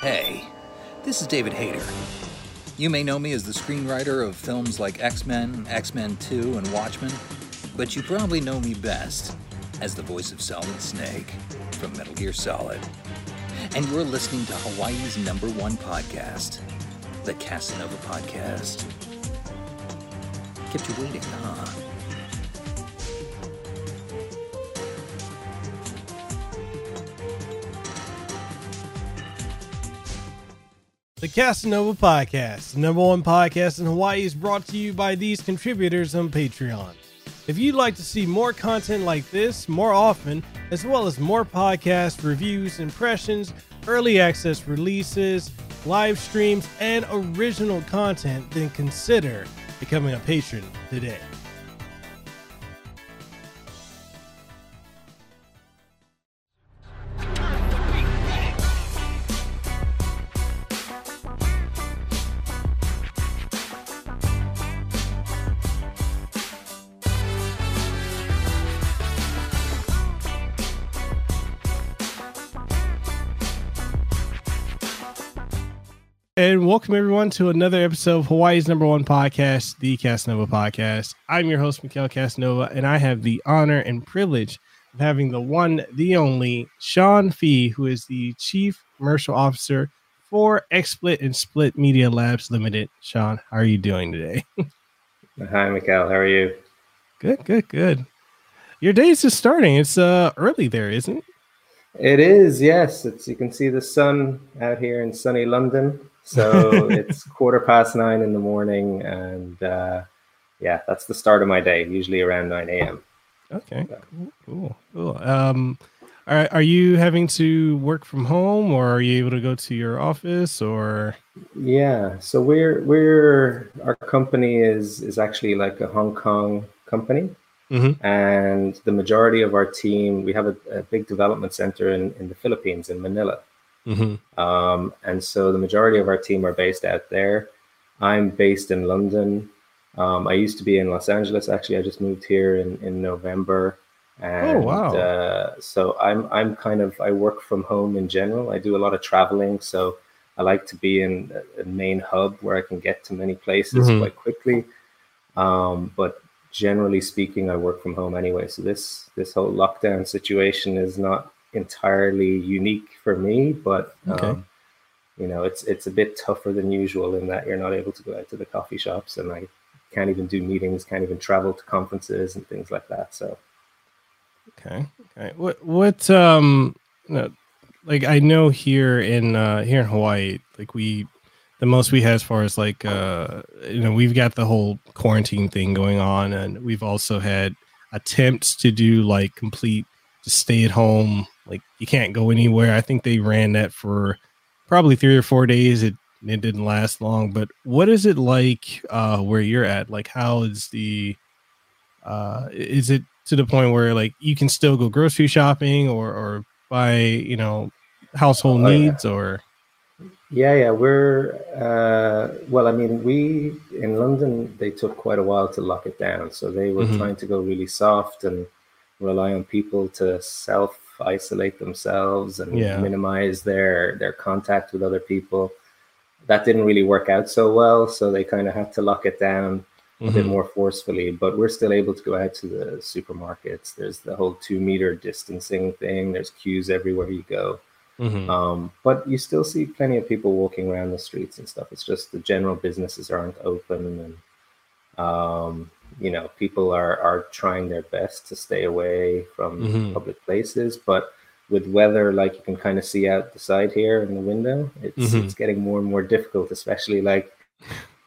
Hey, this is David Hayter. You may know me as the screenwriter of films like X Men, X Men 2, and Watchmen, but you probably know me best as the voice of Solid Snake from Metal Gear Solid. And you're listening to Hawaii's number one podcast, the Kasanova Podcast. Kept you waiting, huh? The Kasanova Podcast, the number one podcast in Hawaii, is brought to you by these contributors on Patreon. If you'd like to see more content like this more often, as well as more podcast reviews, impressions, early access releases, live streams, and original content, then consider becoming a patron today. And welcome everyone to another episode of Hawaii's number one podcast, the Kasanova Podcast. I'm your host, Mekel Kasanova, and I have the honor and privilege of having the one, the only Sean Fee, who is the Chief Commercial Officer for XSplit and SplitmediaLabs Limited. Sean, how are you doing today? Hi, Mekel. How are you? Good, good, good. Your day is just starting. It's uh early there, isn't it? It is, yes. It's you can see the sun out here in sunny London. So it's quarter past nine in the morning, and uh, yeah, that's the start of my day. Usually around nine a.m. Okay, cool, cool, cool. Um, are are you having to work from home, or are you able to go to your office, or? Yeah, so we're we're our company is is actually like a Hong Kong company. Mm-hmm. And the majority of our team, we have a, a big development center in, in the Philippines, in Manila. Mm-hmm. Um, and so the majority of our team are based out there. I'm based in London. Um, I used to be in Los Angeles. Actually, I just moved here in, in November. And, Oh, wow. Uh, so I'm I'm kind of I work from home in general. I do a lot of traveling, so I like to be in a, main hub where I can get to many places Mhm. quite quickly. Um, but generally speaking, I work from home anyway. So this this whole lockdown situation is not entirely unique for me, but Okay. um, you know, it's it's a bit tougher than usual in that you're not able to go out to the coffee shops, and I can't even do meetings, can't even travel to conferences and things like that. So Okay. Okay. What what um no, like I know here in uh here in Hawaii, like we the most we have as far as like uh you know, we've got the whole quarantine thing going on and we've also had attempts to do like complete stay at home, like you can't go anywhere. I think they ran that for probably 3 or 4 days. It it didn't last long, but what is it like uh where you're at? Like how is the uh is it to the point where like you can still go grocery shopping or or buy you know household Oh, yeah. needs or yeah, yeah, we're uh, well. I mean, we in London they took quite a while to lock it down, so they were Mhm. trying to go really soft and rely on people to self isolate themselves and Yeah. minimize their their contact with other people. That didn't really work out so well, so they kind of had to lock it down a bit Mhm. more forcefully. But we're still able to go out to the supermarkets. There's the whole two meter distancing thing. There's queues everywhere you go. Mhm. Um, but you still see plenty of people walking around the streets and stuff. It's just the general businesses aren't open, and um, you know, people are are trying their best to stay away from Mhm. public places. But with weather, like you can kind of see out the side here in the window, it's Mhm. it's getting more and more difficult, especially like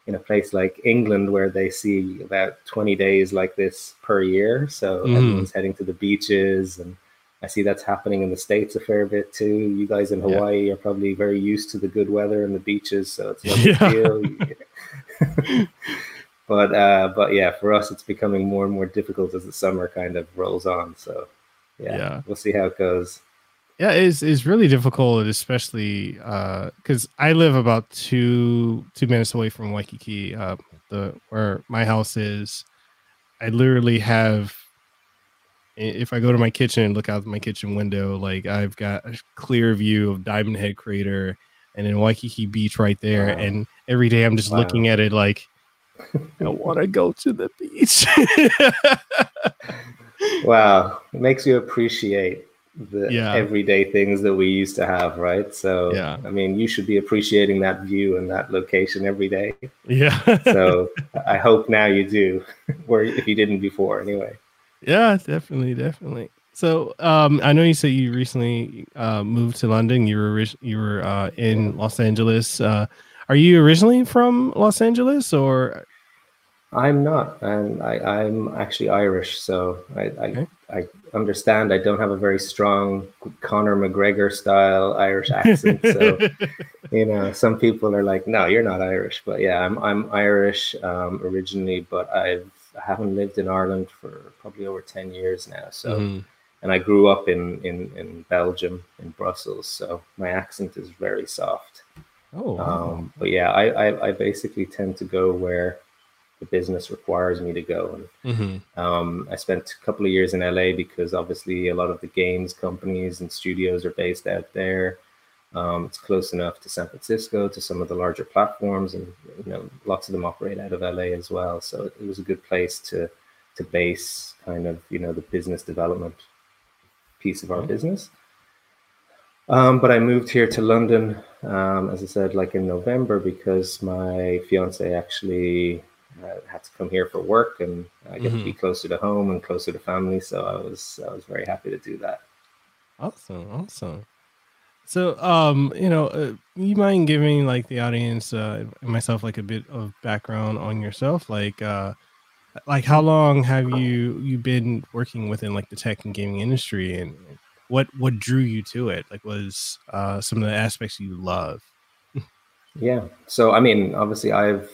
in a place like England where they see about 20 days like this per year. So Mhm. everyone's heading to the beaches and I see that's happening in the States a fair bit too. You guys in Yeah. Hawaii are probably very used to the good weather and the beaches, so it's no Yeah. big deal. but uh, but yeah, for us it's becoming more and more difficult as the summer kind of rolls on. So yeah, Yeah. we'll see how it goes. yeah it's, it's really difficult especially uh because i live about two two minutes away from waikiki uh the where my house is i literally have if i go to my kitchen and look out my kitchen window like i've got a clear view of diamond head crater and then Waikiki Beach right there. Wow. And every day I'm just Wow. looking at it like, I want to go to the beach. Wow, it makes you appreciate the Yeah. everyday things that we used to have, right? So, Yeah. I mean, you should be appreciating that view and that location every day. yeah. So, I hope now you do, where if you didn't before, anyway. Yeah, definitely, definitely. So, um, I know you said you recently uh, moved to London. You were you were uh, in Los Angeles. Uh, are you originally from Los Angeles, or I'm not, and I, I'm actually Irish, so I, I, Okay. I understand I don't have a very strong Conor McGregor style Irish accent. So, you know, some people are like, "No, you're not Irish," but yeah, I'm I'm Irish um, originally, but I've I haven't lived in Ireland for probably over ten years now. So, Mhm. and I grew up in in in Belgium in Brussels, so my accent is very soft. Oh, wow. Um, but yeah, I, I I basically tend to go where the business requires me to go, and Mhm. um, I spent a couple of years in LA because obviously a lot of the games companies and studios are based out there. Um, it's close enough to San Francisco, to some of the larger platforms, and you know lots of them operate out of LA as well. So it was a good place to to base kind of you know the business development piece of our Okay. business. Um, but I moved here to London, um, as I said, like in November because my fiance actually uh, had to come here for work, and I get to be closer to home and closer to family. So I was I was very happy to do that. Awesome, awesome. So, um, you know, uh, you mind giving like the audience uh, myself like a bit of background on yourself, like, uh, like how long have you you been working within like the tech and gaming industry, and what what drew you to it? Like, was uh, some of the aspects you love? Yeah. So I mean, obviously, I've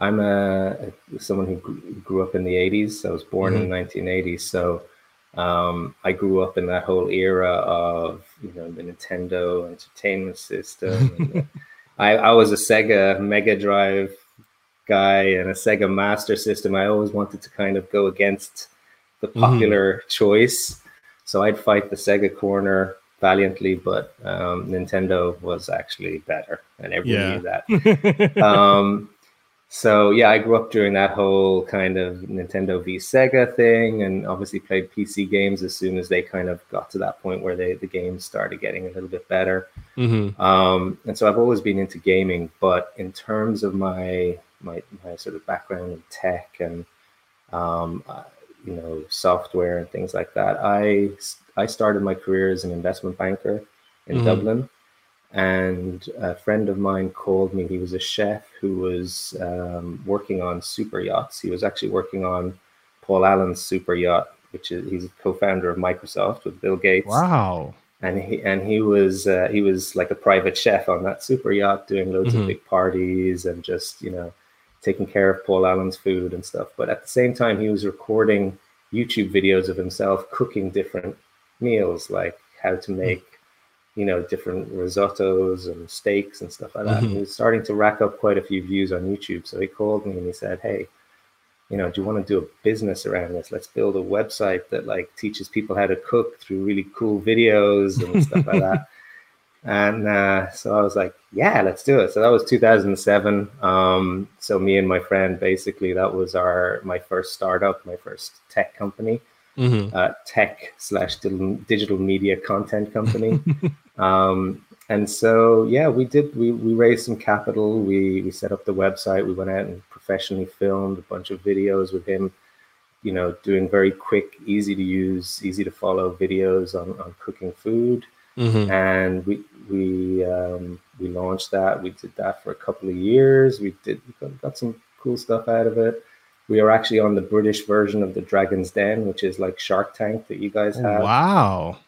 I'm a someone who grew up in the '80s. I was born in 1980, so um, I grew up in that whole era of you know the Nintendo Entertainment System. and I, I was a Sega Mega Drive guy and a Sega Master System. I always wanted to kind of go against the Mhm. popular choice, so I'd fight the Sega corner valiantly, but um, Nintendo was actually better, and everyone Yeah. knew that um, so yeah, I grew up during that whole kind of Nintendo v Sega thing, and obviously played PC games as soon as they kind of got to that point where they the games started getting a little bit better. hmm Um, and so I've always been into gaming, but in terms of my my my sort of background in tech and um, you know software and things like that, I I started my career as an investment banker in Mhm. Dublin, and a friend of mine called me. He was a chef who was um, working on super yachts. He was actually working on Paul Allen's super yacht, which is he's a co-founder of Microsoft with Bill Gates Wow. and he and he was uh, he was like a private chef on that super yacht doing loads Mhm. of big parties and just you know taking care of Paul Allen's food and stuff. But at the same time, he was recording YouTube videos of himself cooking different meals, like how to make you know different risottos and steaks and stuff like that. Mhm. he was starting to rack up quite a few views on YouTube. So he called me and he said, "Hey." You know, do you want to do a business around this? Let's build a website that like teaches people how to cook through really cool videos and stuff like that. And uh, so I was like, yeah, let's do it. So that was 2007. Um, so me and my friend, basically, that was our my first startup, my first tech company, hmm uh, tech slash digital digital media content company. um, and so yeah, we did. We we raised some capital. We we set up the website. We went out and professionally filmed a bunch of videos with him. You know, doing very quick, easy to use, easy to follow videos on on cooking food hmm and we we um, we launched that. We did that for a couple of years. We did we got, some cool stuff out of it. We are actually on the British version of the Dragon's Den, which is like Shark Tank that you guys have. Wow.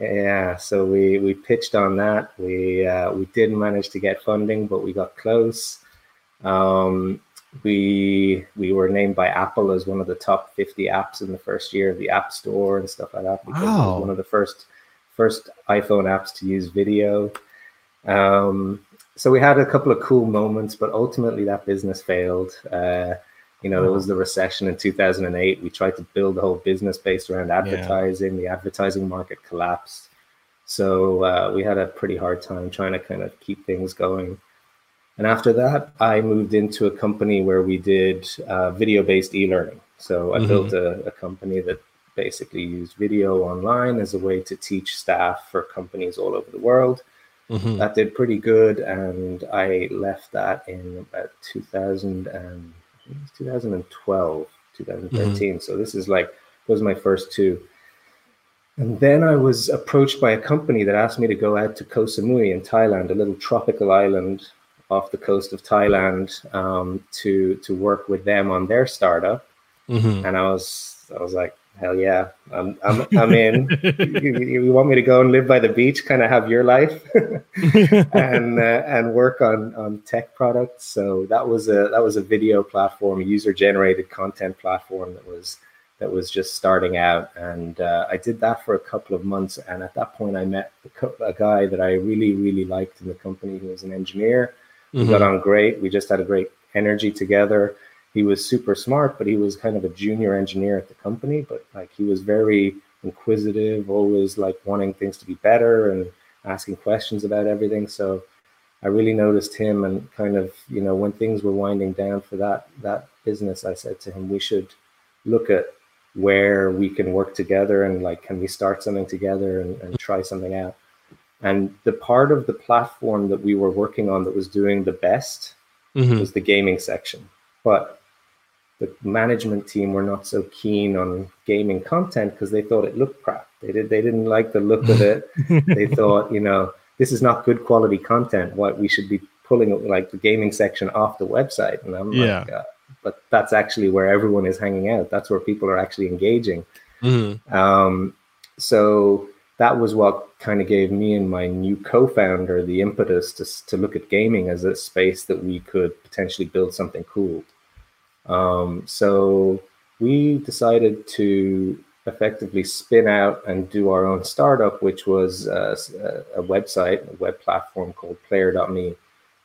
Yeah, so we we pitched on that. We uh, we didn't manage to get funding, but we got close. Um, we we were named by Apple as one of the top 50 apps in the first year of the App Store and stuff like that because it Wow. was one of the first first iPhone apps to use video. Um, so we had a couple of cool moments, but ultimately that business failed. Uh, you know, there was the recession in 2008. We tried to build the whole business based around advertising. The advertising market collapsed. So uh, we had a pretty hard time trying to kind of keep things going. And after that, I moved into a company where we did uh, video based e learning. So I mm-hmm. built a, a, company that basically used video online as a way to teach staff for companies all over the world. Mm-hmm. That did pretty good. And I left that in about 2000 and, 2012, 2013. Mm-hmm. So this is like, was my first two. And then I was approached by a company that asked me to go out to Koh Samui in Thailand, a little tropical island off the coast of Thailand, um, to to work with them on their startup. Mm-hmm. And I was I was like, hell yeah, I'm I'm, I'm in. you, you, want me to go and live by the beach, kind of have your life, and uh, and work on on tech products. So that was a that was a video platform, user generated content platform that was that was just starting out. And uh, I did that for a couple of months. And at that point, I met a, guy that I really, really liked in the company. He was an engineer. We mm-hmm. got on great. We just had a great energy together. He was super smart, but he was kind of a junior engineer at the company. But like he was very inquisitive, always like wanting things to be better and asking questions about everything. So I really noticed him and kind of, you know, when things were winding down for that that business, I said to him, we should look at where we can work together and like can we start something together and, and try something out and the part of the platform that we were working on that was doing the best mm-hmm. was the gaming section but the management team were not so keen on gaming content because they thought it looked crap they did they didn't like the look of it they thought you know this is not good quality content what we should be pulling like the gaming section off the website and i'm yeah. like uh, but that's actually where everyone is hanging out. That's where people are actually engaging. Mm-hmm. Um, so that was what kind of gave me and my new co-founder the impetus to, to look at gaming as a space that we could potentially build something cool. Um, so we decided to effectively spin out and do our own startup, which was a, a website, a web platform called Player.me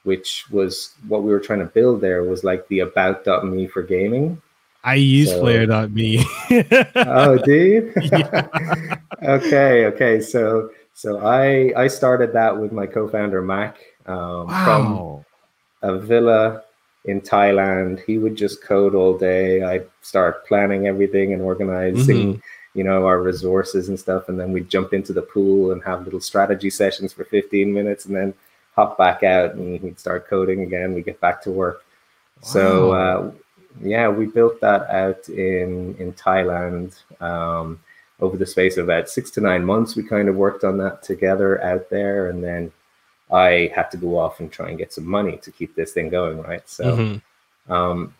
which was what we were trying to build there was like the about.me for gaming. I use so, player.me. oh, dude. okay, okay. So so I I started that with my co-founder Mac um, wow. from a villa in Thailand. He would just code all day. I'd start planning everything and organizing, mm-hmm. you know, our resources and stuff, and then we'd jump into the pool and have little strategy sessions for 15 minutes, and then hop back out and he'd start coding again. We get back to work. Wow. So uh, yeah, we built that out in in Thailand um, over the space of about six to nine months. We kind of worked on that together out there, and then I had to go off and try and get some money to keep this thing going, right? So. Mm-hmm. Um,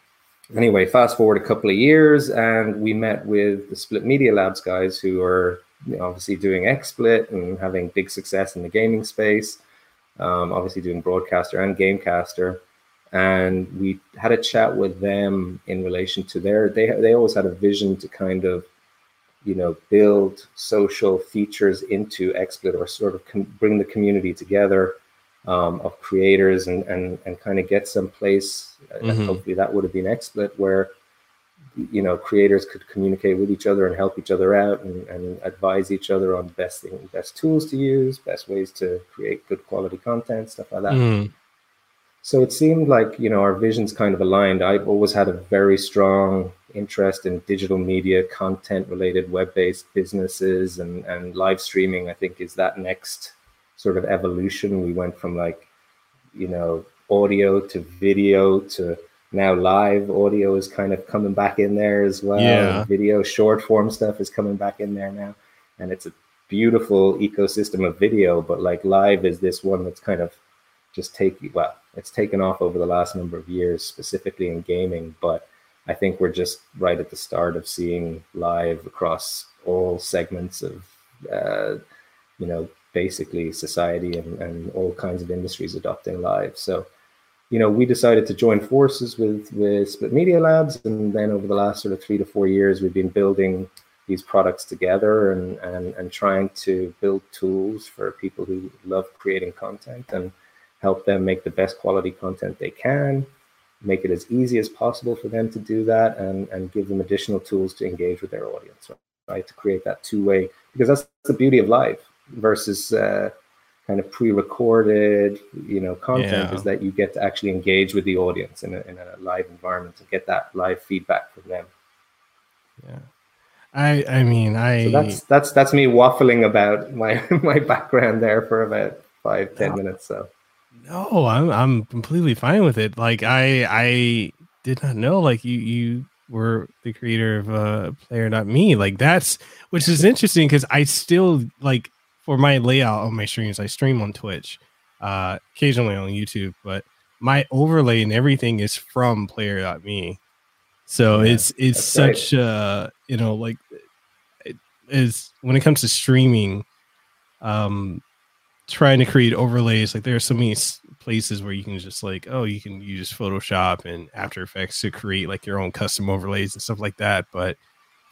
anyway, fast forward a couple of years, and we met with the SplitmediaLabs guys who are you know, obviously doing XSplit and having big success in the gaming space um, obviously doing broadcaster and gamecaster. And we had a chat with them in relation to their, they, they always had a vision to kind of, you know, build social features into XSplit or sort of com- bring the community together um, of creators and, and, and kind of get some place. Uh, mm-hmm. hopefully that would have been XSplit where you know creators could communicate with each other and help each other out and, and advise each other on best thing best tools to use best ways to create good quality content stuff like that mm. so it seemed like you know our visions kind of aligned i've always had a very strong interest in digital media content related web-based businesses and and live streaming i think is that next sort of evolution we went from like you know audio to video to now live audio is kind of coming back in there as well. Yeah. Video short form stuff is coming back in there now. And it's a beautiful ecosystem of video, but like live is this one that's kind of just taking well, it's taken off over the last number of years, specifically in gaming. But I think we're just right at the start of seeing live across all segments of uh, you know, basically society and, and all kinds of industries adopting live. So you know, we decided to join forces with with SplitmediaLabs, and then over the last sort of three to four years, we've been building these products together and and and trying to build tools for people who love creating content and help them make the best quality content they can, make it as easy as possible for them to do that, and and give them additional tools to engage with their audience, right? To create that two way, because that's the beauty of live. Versus uh, kind of pre-recorded, you know, content Yeah. is that you get to actually engage with the audience in a, in a live environment and get that live feedback from them. Yeah. I I mean I So that's that's that's me waffling about my my background there for about five ten No. minutes. So no, I'm I'm completely fine with it. Like I I did not know like you you were the creator of uh Me. Like that's which is interesting because I still like for my layout on my streams, I stream on Twitch, uh occasionally on YouTube, but my overlay and everything is from player.me. So Yeah, it's it's such uh you know like it is when it comes to streaming um trying to create overlays like there are so many places where you can just like oh you can use photoshop and after effects to create like your own custom overlays and stuff like that but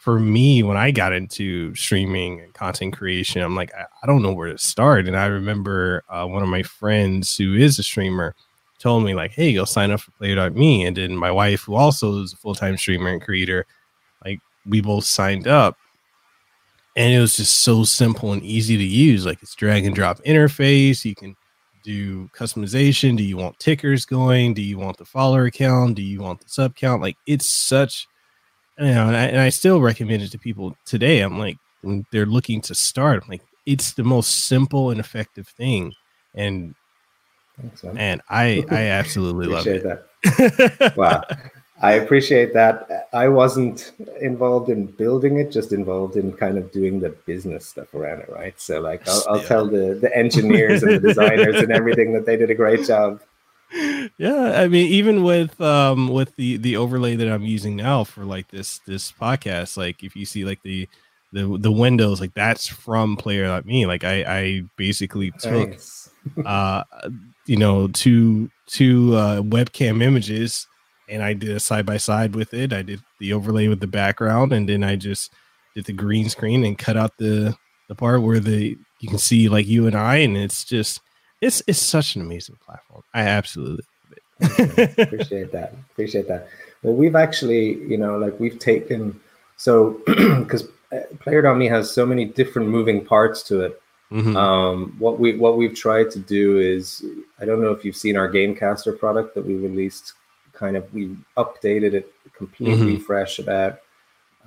for me when i got into streaming and content creation i'm like i, I don't know where to start. And i remember uh, one of my friends who is a streamer told me like hey go sign up for player.me and then my wife who also is a full-time streamer and creator like we both signed up. And it was just so simple and easy to use. Like it's drag and drop interface. You can do customization. Do you want tickers going? Do you want the follower count? Do you want the sub count? Like it's such you know and I, and I still recommend it to people today i'm like when they're looking to start I'm like it's the most simple and effective thing and thanks, and i i absolutely love appreciate it that. Wow. I appreciate that. I wasn't involved in building it, just involved in kind of doing the business stuff around it, right? So, like, I'll, I'll tell the the engineers and the designers and everything that they did a great job. Yeah i mean even with um with the the overlay that i'm using now for like this this podcast like if you see like the the the windows like that's from player like me like i i basically took Nice. uh you know two two uh webcam images and i did a side by side with it i did the overlay with the background and then i just did the green screen and cut out the the part where the you can see like you and i and it's just it's it's such an amazing platform i absolutely love it. appreciate that appreciate that well we've actually you know like we've taken so because player.me has so many different moving parts to it Mhm. um what we what we've tried to do is i don't know if you've seen our gamecaster product that we released kind of we updated it completely fresh about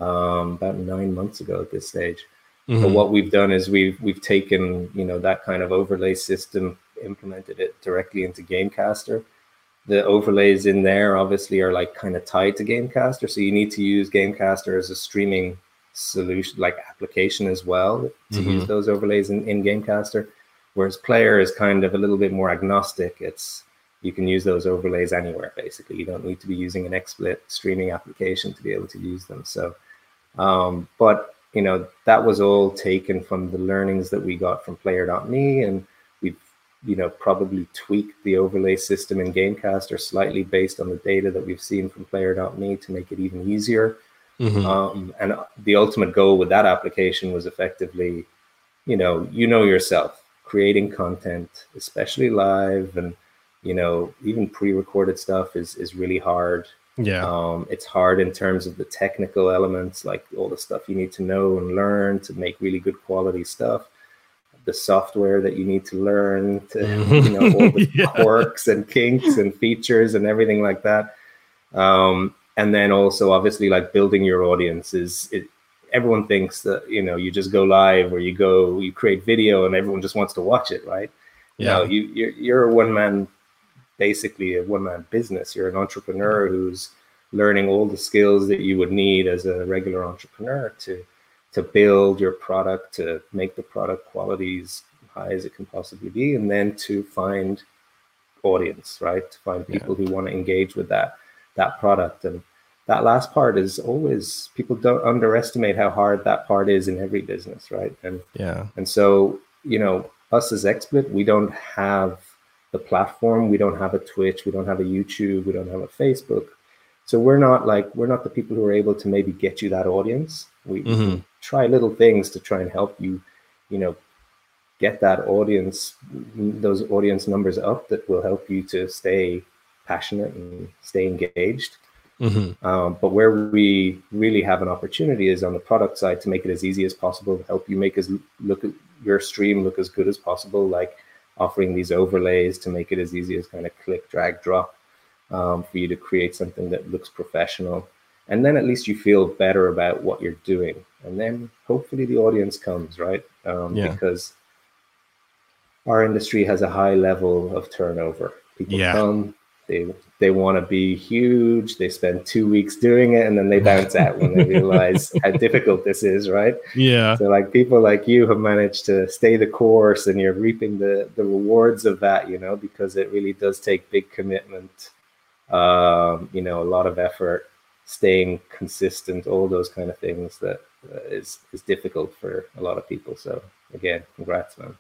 um about nine months ago at this stage but Mhm. what we've done is we've we've taken you know that kind of overlay system, implemented it directly into Gamecaster. The overlays in there obviously are like kind of tied to Gamecaster, so you need to use Gamecaster as a streaming solution, like application as well to Mhm. use those overlays in, in Gamecaster. Whereas Player is kind of a little bit more agnostic. It's you can use those overlays anywhere basically. You don't need to be using an XSplit streaming application to be able to use them. So, um, but you know that was all taken from the learnings that we got from player.me and you know probably tweak the overlay system in gamecaster slightly based on the data that we've seen from player.me to make it even easier Mhm. um, and the ultimate goal with that application was effectively you know you know yourself creating content especially live and you know even pre-recorded stuff is is really hard yeah um, it's hard in terms of the technical elements, like all the stuff you need to know and learn to make really good quality stuff. The software that you need to learn to, you know, all the Yeah. quirks and kinks and features and everything like that. Um, and then also, obviously, like building your audience is it, everyone thinks that you know you just go live or you go you create video and everyone just wants to watch it, right? yeah No, you you're, you're a one man, basically a one man business. You're an entrepreneur who's learning all the skills that you would need as a regular entrepreneur to to build your product, to make the product quality as high as it can possibly be, and then to find audience, right? To find Yeah. people who want to engage with that that product and that last part is always people don't underestimate how hard that part is in every business right and yeah and so, you know, us as XSplit, we don't have the platform, we don't have a Twitch, we don't have a YouTube, we don't have a Facebook. So we're not like we're not the people who are able to maybe get you that audience. We, we Mhm. try little things to try and help you, you know, get that audience, those audience numbers up that will help you to stay passionate and stay engaged. Mm-hmm. Um, but where we really have an opportunity is on the product side to make it as easy as possible, help you make as look at your stream look as good as possible, like offering these overlays to make it as easy as kind of click, drag, drop um, for you to create something that looks professional. And then at least you feel better about what you're doing. And then hopefully the audience comes, right? Um, yeah. Because our industry has a high level of turnover. People yeah. come, they they want to be huge. They spend two weeks doing it, and then they bounce out when they realize how difficult this is, right? Yeah. So like people like you have managed to stay the course, and you're reaping the the rewards of that, you know, because it really does take big commitment, um, you know, a lot of effort, staying consistent, all those kind of things that uh, is is difficult for a lot of people. So again, congrats, man.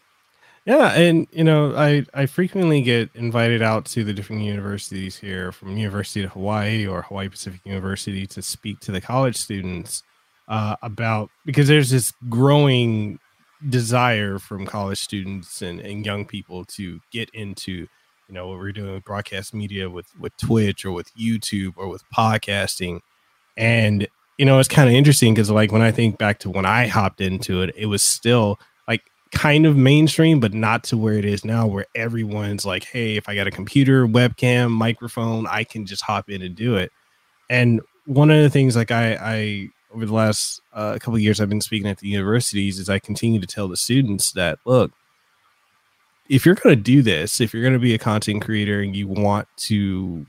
Yeah, and you know, I I frequently get invited out to the different universities here, from University of Hawaii or Hawaii Pacific University, to speak to the college students uh, about because there's this growing desire from college students and, and young people to get into you know what we're doing with broadcast media with with Twitch or with YouTube or with podcasting, and you know it's kind of interesting because like when I think back to when I hopped into it, it was still like kind of mainstream, but not to where it is now, where everyone's like, hey, if I got a computer, webcam, microphone, I can just hop in and do it. And one of the things, like I, I over the last uh, couple years, I've been speaking at the universities, is I continue to tell the students that look, if you're going to do this, if you're going to be a content creator and you want to,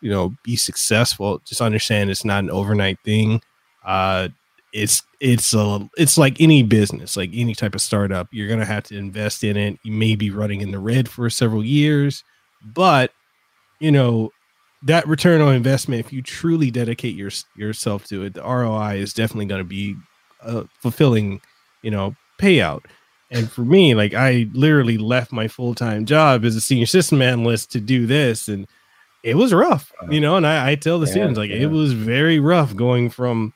you know, be successful, just understand it's not an overnight thing. Uh, it's it's a it's like any business, like any type of startup. You're gonna have to invest in it. You may be running in the red for several years, but you know that return on investment, if you truly dedicate your, yourself to it, the ROI is definitely going to be a fulfilling, you know, payout. And for me, like I literally left my full time job as a senior system analyst to do this, and it was rough, you know. And I, I tell the yeah, students like yeah. it was very rough going from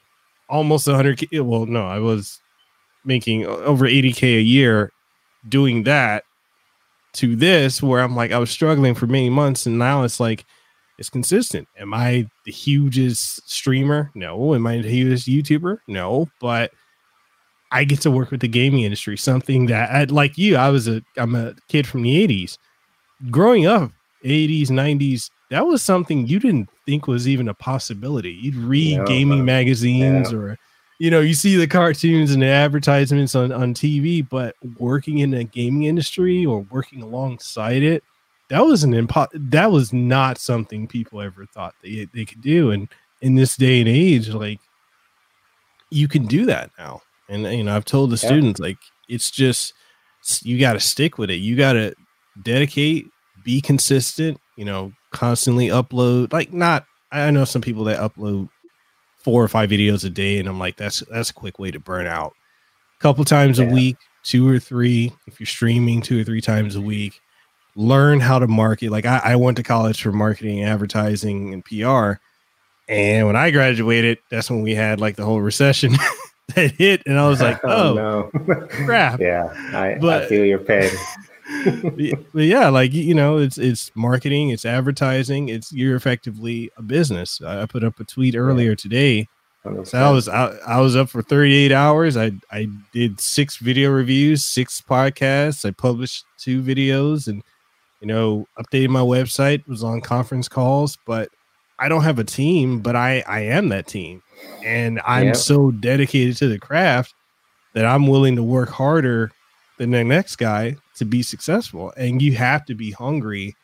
almost 100 eh, well no i was making over 80k a year doing that to this where i'm like i was struggling for many months and now it's like it's consistent am i the hugest streamer no am i the hugest youtuber no but i get to work with the gaming industry something that I, like you i was a i'm a kid from the 80s growing up 80s 90s that was something you didn't think was even a possibility. You'd read yeah, gaming magazines yeah. or you know, you see the cartoons and the advertisements on, on TV, but working in the gaming industry or working alongside it, that was an impo- that was not something people ever thought they, they could do. And in this day and age, like you can do that now. And you know, I've told the yeah. students like it's just you got to stick with it. You got to dedicate, be consistent, you know, constantly upload. Like, not, I know some people that upload four or five videos a day, and I'm like, that's that's a quick way to burn out. A couple times yeah. a week, two or three. If you're streaming two or three times a week, learn how to market. Like, I, I went to college for marketing, advertising, and PR. And when I graduated, that's when we had like the whole recession that hit, and I was like, "Oh, oh no, crap!" Yeah, I, but, I feel your pain. but yeah, like you know, it's it's marketing, it's advertising, it's you're effectively a business. I put up a tweet earlier today. So I was I, I was up for 38 hours. I I did six video reviews, six podcasts. I published two videos, and you know, updated my website. Was on conference calls, but I don't have a team. But I I am that team, and I'm yeah. so dedicated to the craft that I'm willing to work harder than the next guy to be successful. And you have to be hungry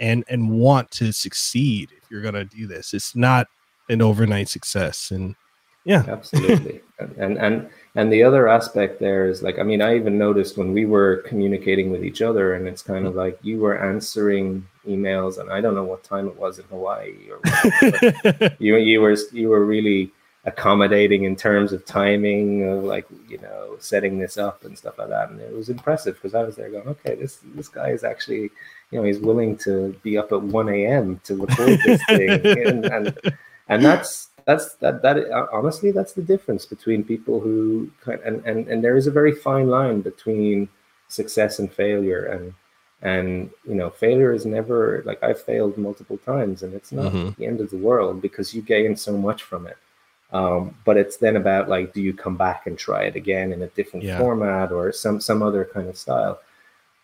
and and want to succeed if you're going to do this. It's not an overnight success. And yeah. Absolutely. And and and the other aspect there is like i mean i even noticed when we were communicating with each other and it's kind of mm-hmm. like you were answering emails and i don't know what time it was in hawaii or whatever, you you were you were really accommodating in terms of timing of like you know setting this up and stuff like that and it was impressive because i was there going okay this this guy is actually you know he's willing to be up at 1 a.m to record this thing and, and and that's that's that that honestly that's the difference between people who and and and there is a very fine line between success and failure and And you know, failure is never like I've failed multiple times, and it's not Mhm. the end of the world because you gain so much from it. Um, but it's then about like, do you come back and try it again in a different Yeah. format or some some other kind of style?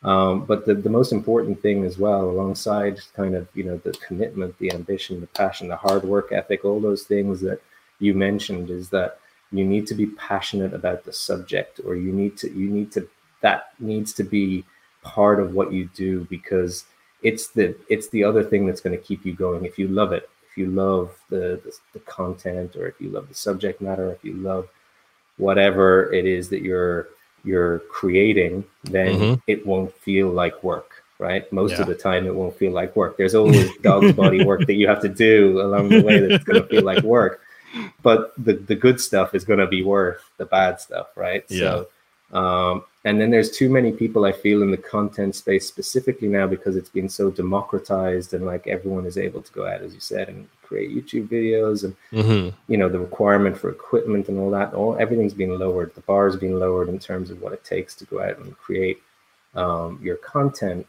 Um, but the, the most important thing as well, alongside kind of you know the commitment, the ambition, the passion, the hard work ethic, all those things that you mentioned, is that you need to be passionate about the subject, or you need to you need to that needs to be part of what you do because it's the it's the other thing that's going to keep you going. If you love it, if you love the, the the content, or if you love the subject matter, if you love whatever it is that you're you're creating, then Mhm. it won't feel like work, right? Most Yeah. of the time, it won't feel like work. There's always dog's body work that you have to do along the way that's going to feel like work. But the, the good stuff is going to be worth the bad stuff, right? Yeah. So, um, and then there's too many people I feel in the content space specifically now because it's been so democratized and like everyone is able to go out, as you said, and create YouTube videos and Mhm. you know the requirement for equipment and all that all everything's been lowered the bar's been lowered in terms of what it takes to go out and create um, your content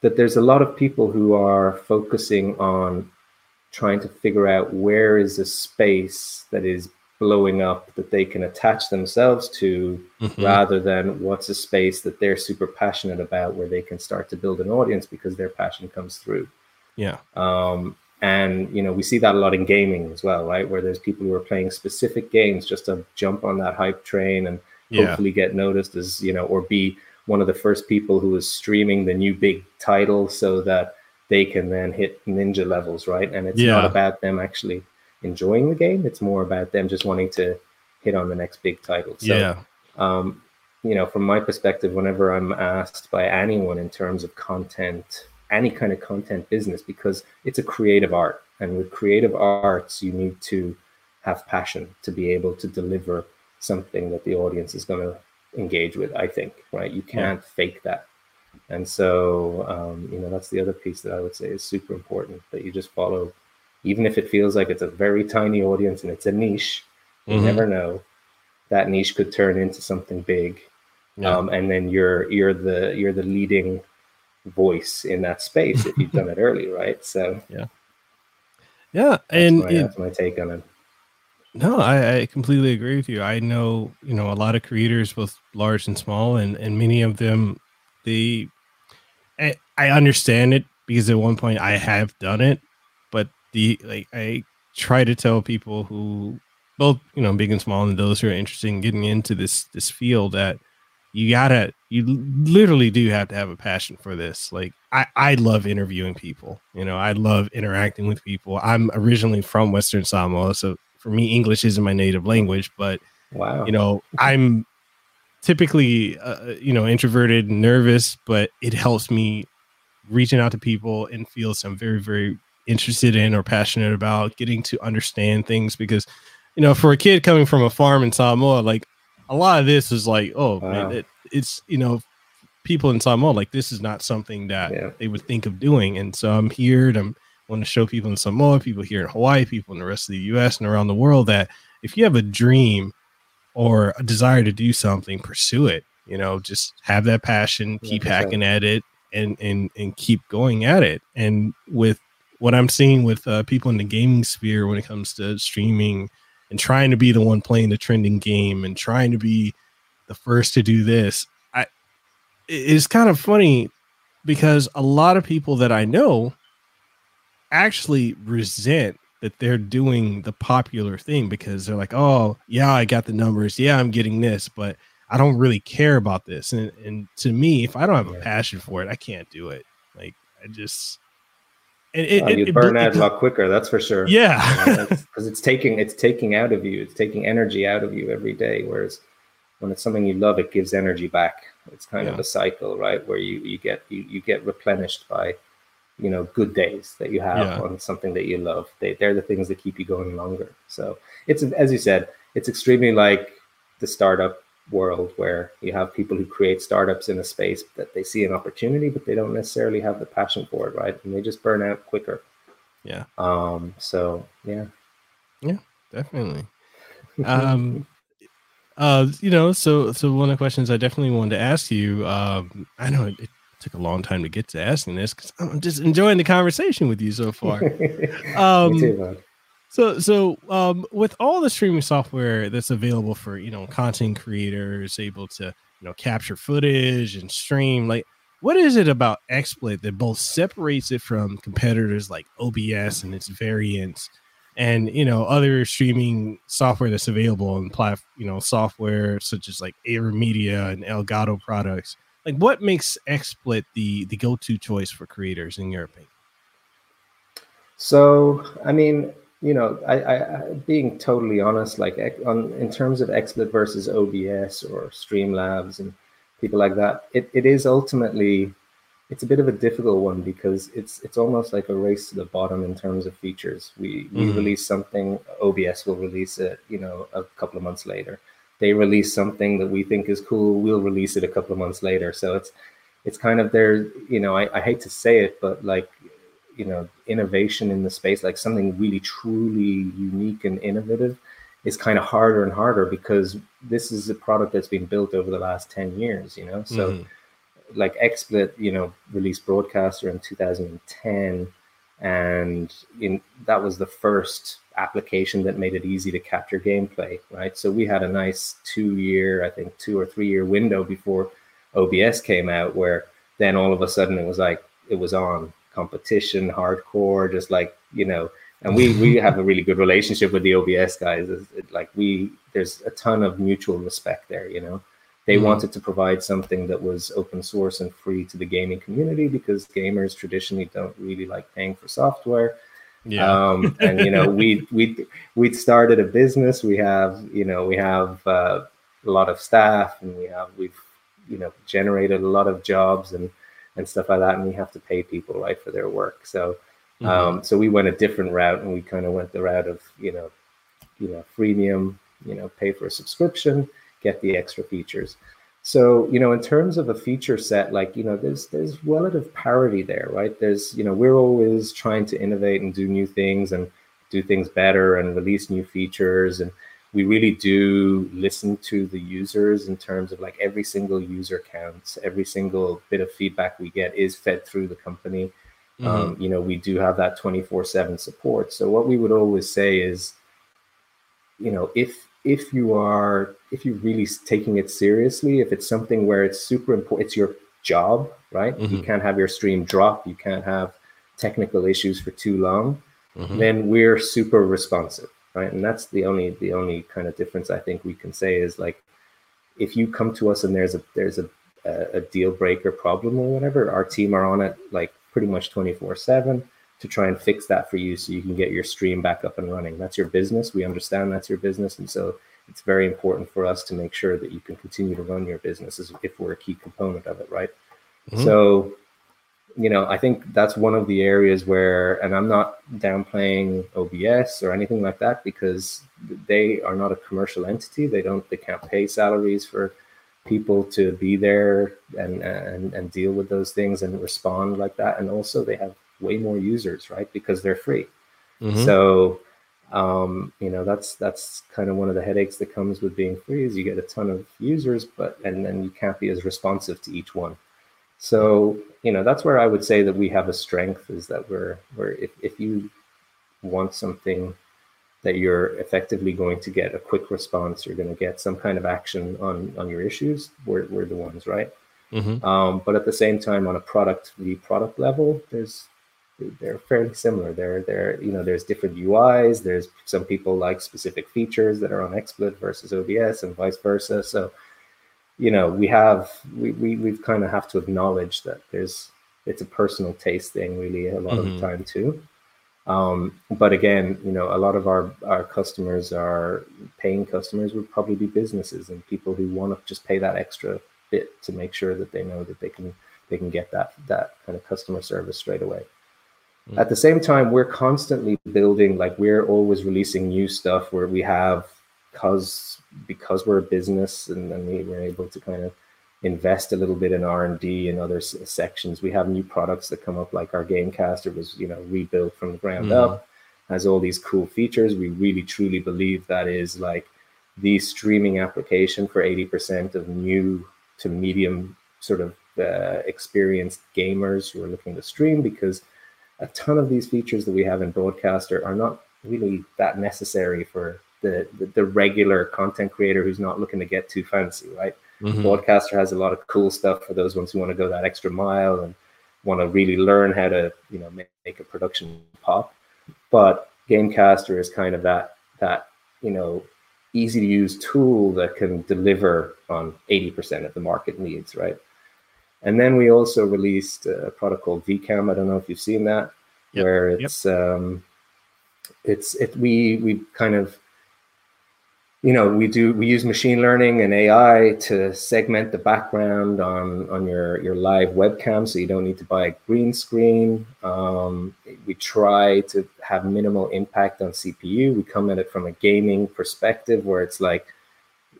that there's a lot of people who are focusing on trying to figure out where is a space that is blowing up that they can attach themselves to Mhm. rather than what's a space that they're super passionate about where they can start to build an audience because their passion comes through Yeah. um, and you know we see that a lot in gaming as well right where there's people who are playing specific games just to jump on that hype train and Yeah. hopefully get noticed as you know or be one of the first people who is streaming the new big title so that they can then hit ninja levels right and it's not about them actually enjoying the game it's more about them just wanting to hit on the next big title so yeah. um, you know, from my perspective, whenever I'm asked by anyone in terms of content, any kind of content business, because it's a creative art. And with creative arts, you need to have passion to be able to deliver something that the audience is going to engage with, I think, right? You can't fake that. And so, um, you know, that's the other piece that I would say is super important that you just follow, even if it feels like it's a very tiny audience and it's a niche, you Mhm. never know. That niche could turn into something big Yeah. um, and then you're you're the you're the leading voice in that space if you've done it early, right? So yeah. that's, And my, it, that's my take on it. No, I, I completely agree with you. I know, you know, a lot of creators, both large and small, and and many of them, they, I, I understand it because at one point I have done it, the like I try to tell people who, both you know, big and small, and those who are interested in getting into this this field that you gotta, you literally do have to have a passion for this. Like I, I love interviewing people. You know, I love interacting with people. I'm originally from Western Samoa, so for me, English isn't my native language, but Wow. you know, I'm typically, uh, you know, introverted, nervous, but it helps me reaching out to people and feel I'm very, very interested in or passionate about, getting to understand things because, you know, for a kid coming from a farm in Samoa, like a lot of this is like, oh Wow. man, it, it's you know, people in Samoa like this is not something that Yeah. they would think of doing, and so I'm here and I'm want to show people in Samoa, people here in Hawaii, people in the rest of the U.S. and around the world that if you have a dream or a desire to do something, pursue it. You know, just have that passion, keep 100%. hacking at it, and and and keep going at it. And with what I'm seeing with uh, people in the gaming sphere when it comes to streaming and trying to be the one playing the trending game and trying to be the first to do this, I it- it's kind of funny because a lot of people that I know actually resent that they're doing the popular thing because they're like, oh, yeah, I got the numbers. Yeah, I'm getting this, but I don't really care about this. And, and to me, if I don't have a passion for it, I can't do it. Like, I just. And it, Oh, it- you it- burn out a lot quicker, that's for sure. Yeah. because it's taking it's taking out of you, it's taking energy out of you every day. Whereas when it's something you love, it gives energy back. It's kind of a cycle, right? Where you you get you, you get replenished by you know good days that you have Yeah. on something that you love. They they're the things that keep you going longer. So it's as you said, it's extremely like the startup world where you have people who create startups in a space that they see an opportunity, but they don't necessarily have the passion for it, right? And they just burn out quicker. Yeah. Um. So yeah. Yeah, definitely. Um, uh, you know, so so one of the questions I definitely wanted to ask you, um, I know it, it took a long time to get to asking this because I'm just enjoying the conversation with you so far. um, too, so, so um, with all the streaming software that's available for you know content creators able to you know capture footage and stream, like what is it about XSplit that both separates it from competitors like OBS and its variants? and you know other streaming software that's available on plat you know software such as like AVerMedia and Elgato products. Like, what makes XSplit the the go to choice for creators in your opinion? So, I mean, you know, I, I being totally honest, like on in terms of XSplit versus OBS or Streamlabs and people like that, it, it is ultimately it's a bit of a difficult one because it's it's almost like a race to the bottom in terms of features. We we mm-hmm. release something, OBS will release it, you know, a couple of months later. They release something that we think is cool, we'll release it a couple of months later. So it's it's kind of there, you know, I, I hate to say it, but like you know, innovation in the space, like something really truly unique and innovative, is kind of harder and harder because this is a product that's been built over the last 10 years, you know. So mm-hmm like XSplit, you know, released Broadcaster in 2010, and in that was the first application that made it easy to capture gameplay, right? So we had a nice two-year, I think, two or three-year window before OBS came out, where then all of a sudden it was like it was on competition, hardcore, just like you know. And we we have a really good relationship with the OBS guys. It's, like we there's a ton of mutual respect there, you know. They mm-hmm. wanted to provide something that was open source and free to the gaming community because gamers traditionally don't really like paying for software. Yeah. Um, and you know, we we we started a business. We have you know we have uh, a lot of staff, and we have we've you know generated a lot of jobs and and stuff like that. And we have to pay people right for their work. So mm-hmm. um, so we went a different route, and we kind of went the route of you know you know freemium, you know, pay for a subscription get the extra features. So, you know, in terms of a feature set, like, you know, there's there's relative parity there, right? There's, you know, we're always trying to innovate and do new things and do things better and release new features. And we really do listen to the users in terms of like every single user counts, every single bit of feedback we get is fed through the company. Mm-hmm. Um, you know, we do have that 24-7 support. So what we would always say is, you know, if if you are if you're really taking it seriously if it's something where it's super important it's your job right mm-hmm. you can't have your stream drop you can't have technical issues for too long mm-hmm. then we're super responsive right and that's the only the only kind of difference i think we can say is like if you come to us and there's a there's a a deal breaker problem or whatever our team are on it like pretty much 24 7 to try and fix that for you so you can get your stream back up and running. That's your business. We understand that's your business. And so it's very important for us to make sure that you can continue to run your business as if we're a key component of it, right? Mm-hmm. So, you know, I think that's one of the areas where, and I'm not downplaying OBS or anything like that because they are not a commercial entity. They don't, they can't pay salaries for people to be there and and and deal with those things and respond like that. And also, they have way more users, right? Because they're free. Mm-hmm. So, um, you know, that's that's kind of one of the headaches that comes with being free is you get a ton of users, but and then you can't be as responsive to each one. So, you know, that's where I would say that we have a strength is that we're we're if, if you want something that you're effectively going to get a quick response, you're going to get some kind of action on on your issues. We're, we're the ones, right? Mm-hmm. Um, but at the same time, on a product the product level, there's they're fairly similar. They're they're you know there's different UIs. There's some people like specific features that are on XSplit versus OBS and vice versa. So you know we have we we we kind of have to acknowledge that there's it's a personal taste thing really a lot mm-hmm. of the mm-hmm. time too. Um, but again, you know, a lot of our our customers are paying customers would probably be businesses and people who want to just pay that extra bit to make sure that they know that they can they can get that that kind of customer service straight away. Mm. At the same time, we're constantly building, like we're always releasing new stuff where we have because because we're a business and, and we were able to kind of invest a little bit in R&D and other s- sections. We have new products that come up like our Gamecaster was, you know, rebuilt from the ground mm. up, has all these cool features. We really truly believe that is like the streaming application for 80% of new to medium sort of uh, experienced gamers who are looking to stream because a ton of these features that we have in Broadcaster are not really that necessary for the, the, the regular content creator who's not looking to get too fancy, right? Mm-hmm. Broadcaster has a lot of cool stuff for those ones who want to go that extra mile and want to really learn how to, you know, make, make a production pop. But Gamecaster is kind of that that you know easy to use tool that can deliver on 80% of the market needs, right? And then we also released a product called VCam. I don't know if you've seen that, yep. where it's yep. um, it's it we we kind of you know we do we use machine learning and ai to segment the background on on your your live webcam so you don't need to buy a green screen. Um, we try to have minimal impact on cpu we come at it from a gaming perspective where it's like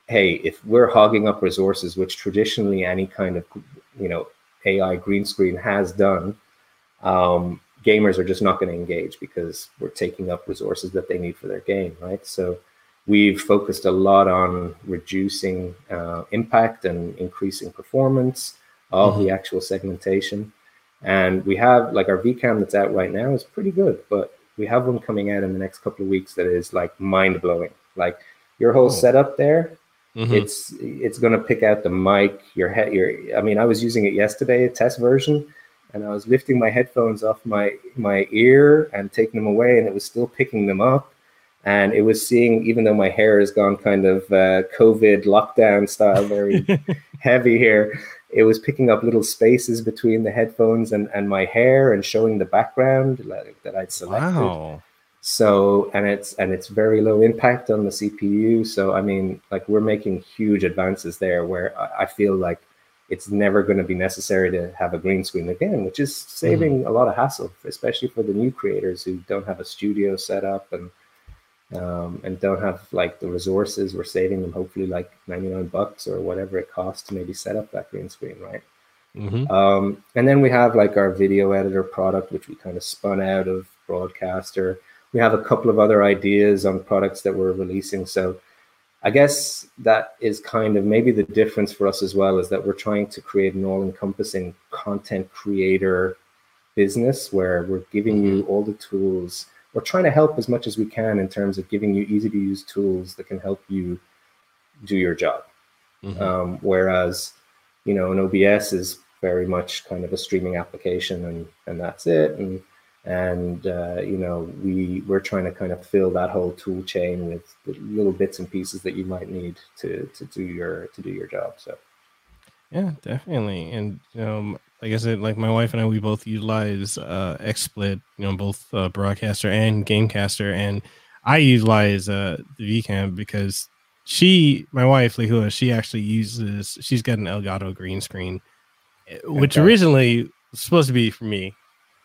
hey if we're hogging up resources which traditionally any kind of you know ai green screen has done um, gamers are just not going to engage because we're taking up resources that they need for their game right? So We've focused a lot on reducing uh, impact and increasing performance of mm-hmm. the actual segmentation. And we have like our VCam that's out right now is pretty good, but we have one coming out in the next couple of weeks that is like mind blowing. Like your whole oh. setup there, mm-hmm. it's it's gonna pick out the mic, your head, your. I mean, I was using it yesterday, a test version, and I was lifting my headphones off my my ear and taking them away, and it was still picking them up and it was seeing even though my hair has gone kind of uh, covid lockdown style very heavy here it was picking up little spaces between the headphones and, and my hair and showing the background that i'd selected wow. so and it's and it's very low impact on the cpu so i mean like we're making huge advances there where i, I feel like it's never going to be necessary to have a green screen again which is saving mm. a lot of hassle especially for the new creators who don't have a studio set up and um, and don't have like the resources, we're saving them hopefully like 99 bucks or whatever it costs to maybe set up that green screen, right? Mm-hmm. Um, and then we have like our video editor product, which we kind of spun out of Broadcaster. We have a couple of other ideas on products that we're releasing. So I guess that is kind of maybe the difference for us as well is that we're trying to create an all encompassing content creator business where we're giving you mm-hmm. all the tools we're trying to help as much as we can in terms of giving you easy to use tools that can help you do your job. Mm-hmm. Um, whereas, you know, an OBS is very much kind of a streaming application and and that's it. And and uh, you know, we we're trying to kind of fill that whole tool chain with little bits and pieces that you might need to to do your to do your job. So. Yeah, definitely. And um, like I said, like my wife and I, we both utilize uh, XSplit, you know, both uh, broadcaster and gamecaster, and I utilize uh, the VCam because she, my wife, Lehua, she actually uses. She's got an Elgato green screen, eh, which okay. originally was supposed to be for me,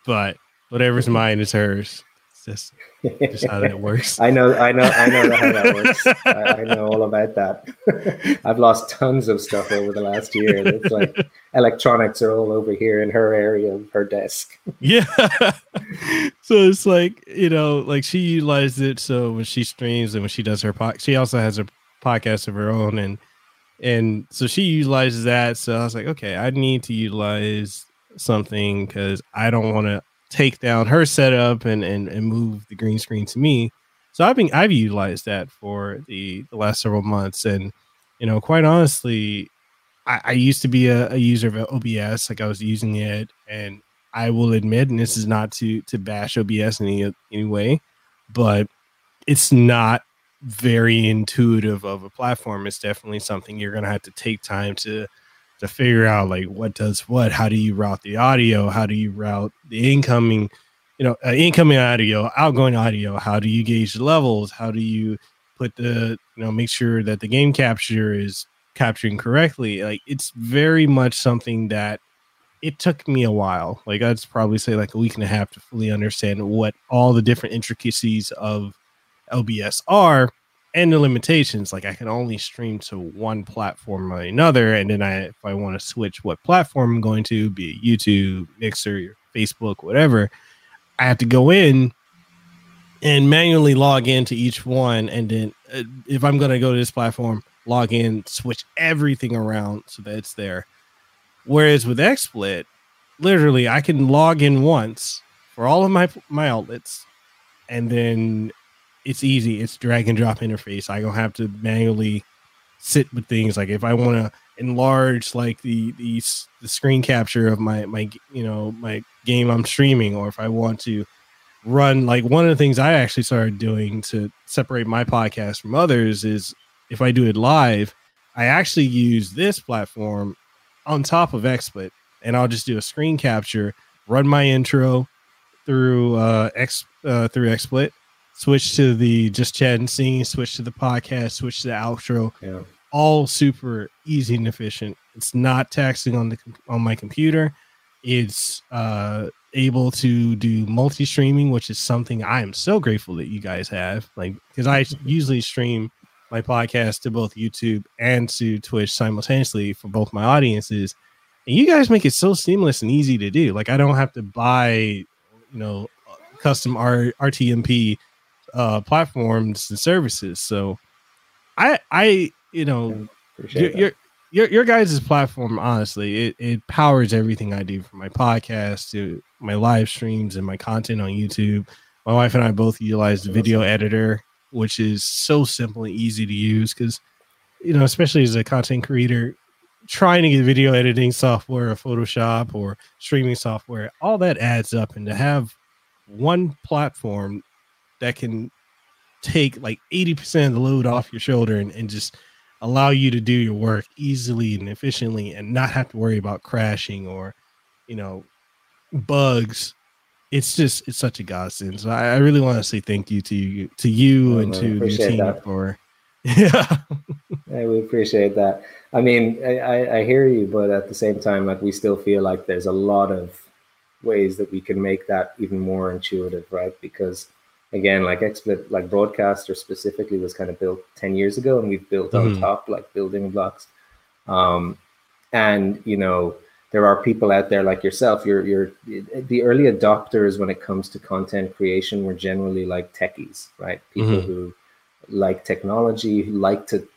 but whatever's mm-hmm. mine is hers just, just how that works. I know, I know, I know how that works. I, I, know all about that. I've lost tons of stuff over the last year. It's like electronics are all over here in her area of her desk. Yeah. so it's like, you know, like she utilized it. So when she streams and when she does her pod, she also has a podcast of her own. And, and so she utilizes that. So I was like, okay, I need to utilize something because I don't want to take down her setup and, and and move the green screen to me. So I've been I've utilized that for the the last several months, and you know, quite honestly, I, I used to be a, a, user of OBS, like I was using it, and I will admit, and this is not to to bash OBS in any any way, but it's not very intuitive of a platform. It's definitely something you're gonna have to take time to to figure out like what does what how do you route the audio how do you route the incoming you know uh, incoming audio outgoing audio how do you gauge the levels how do you put the you know make sure that the game capture is capturing correctly like it's very much something that it took me a while like i'd probably say like a week and a half to fully understand what all the different intricacies of OBS are and the limitations like i can only stream to one platform or another and then i if i want to switch what platform i'm going to be it youtube mixer facebook whatever i have to go in and manually log into each one and then uh, if i'm going to go to this platform log in switch everything around so that it's there. Whereas with XSplit, literally I can log in once for all of my my outlets, and then it's easy. It's drag and drop interface. I don't have to manually sit with things like if I want to enlarge like the, the the screen capture of my my you know my game I'm streaming, or if I want to run like one of the things I actually started doing to separate my podcast from others is if I do it live, I actually use this platform on top of XSplit, and I'll just do a screen capture, run my intro through uh X uh, through XSplit, switch to the just chat and switch to the podcast, switch to the outro. Yeah. All super easy and efficient. It's not taxing on the on my computer. It's uh able to do multi-streaming, which is something I am so grateful that you guys have. Like because I usually stream my podcast to both YouTube and to Twitch simultaneously for both my audiences. And you guys make it so seamless and easy to do. Like I don't have to buy, you know, custom R- RTMP uh, platforms and services. So I I you know your, your your your guys' platform honestly it, it powers everything I do from my podcast to my live streams and my content on YouTube. My wife and I both utilize the video editor which is so simple and easy to use because you know especially as a content creator trying to get video editing software or photoshop or streaming software all that adds up and to have one platform that can take like 80% of the load off your shoulder and, and just allow you to do your work easily and efficiently and not have to worry about crashing or you know bugs it's just it's such a godsend. So I, I really want to say thank you to you to you oh, and to your team that. for yeah. yeah. We appreciate that. I mean, I, I hear you, but at the same time, like we still feel like there's a lot of ways that we can make that even more intuitive, right? Because again, like XSplit, like broadcaster specifically was kind of built 10 years ago and we've built mm-hmm. on top like building blocks. Um, and you know, there are people out there like yourself. You're you're the early adopters when it comes to content creation. Were generally like techies, right? People mm-hmm. who like technology, who like to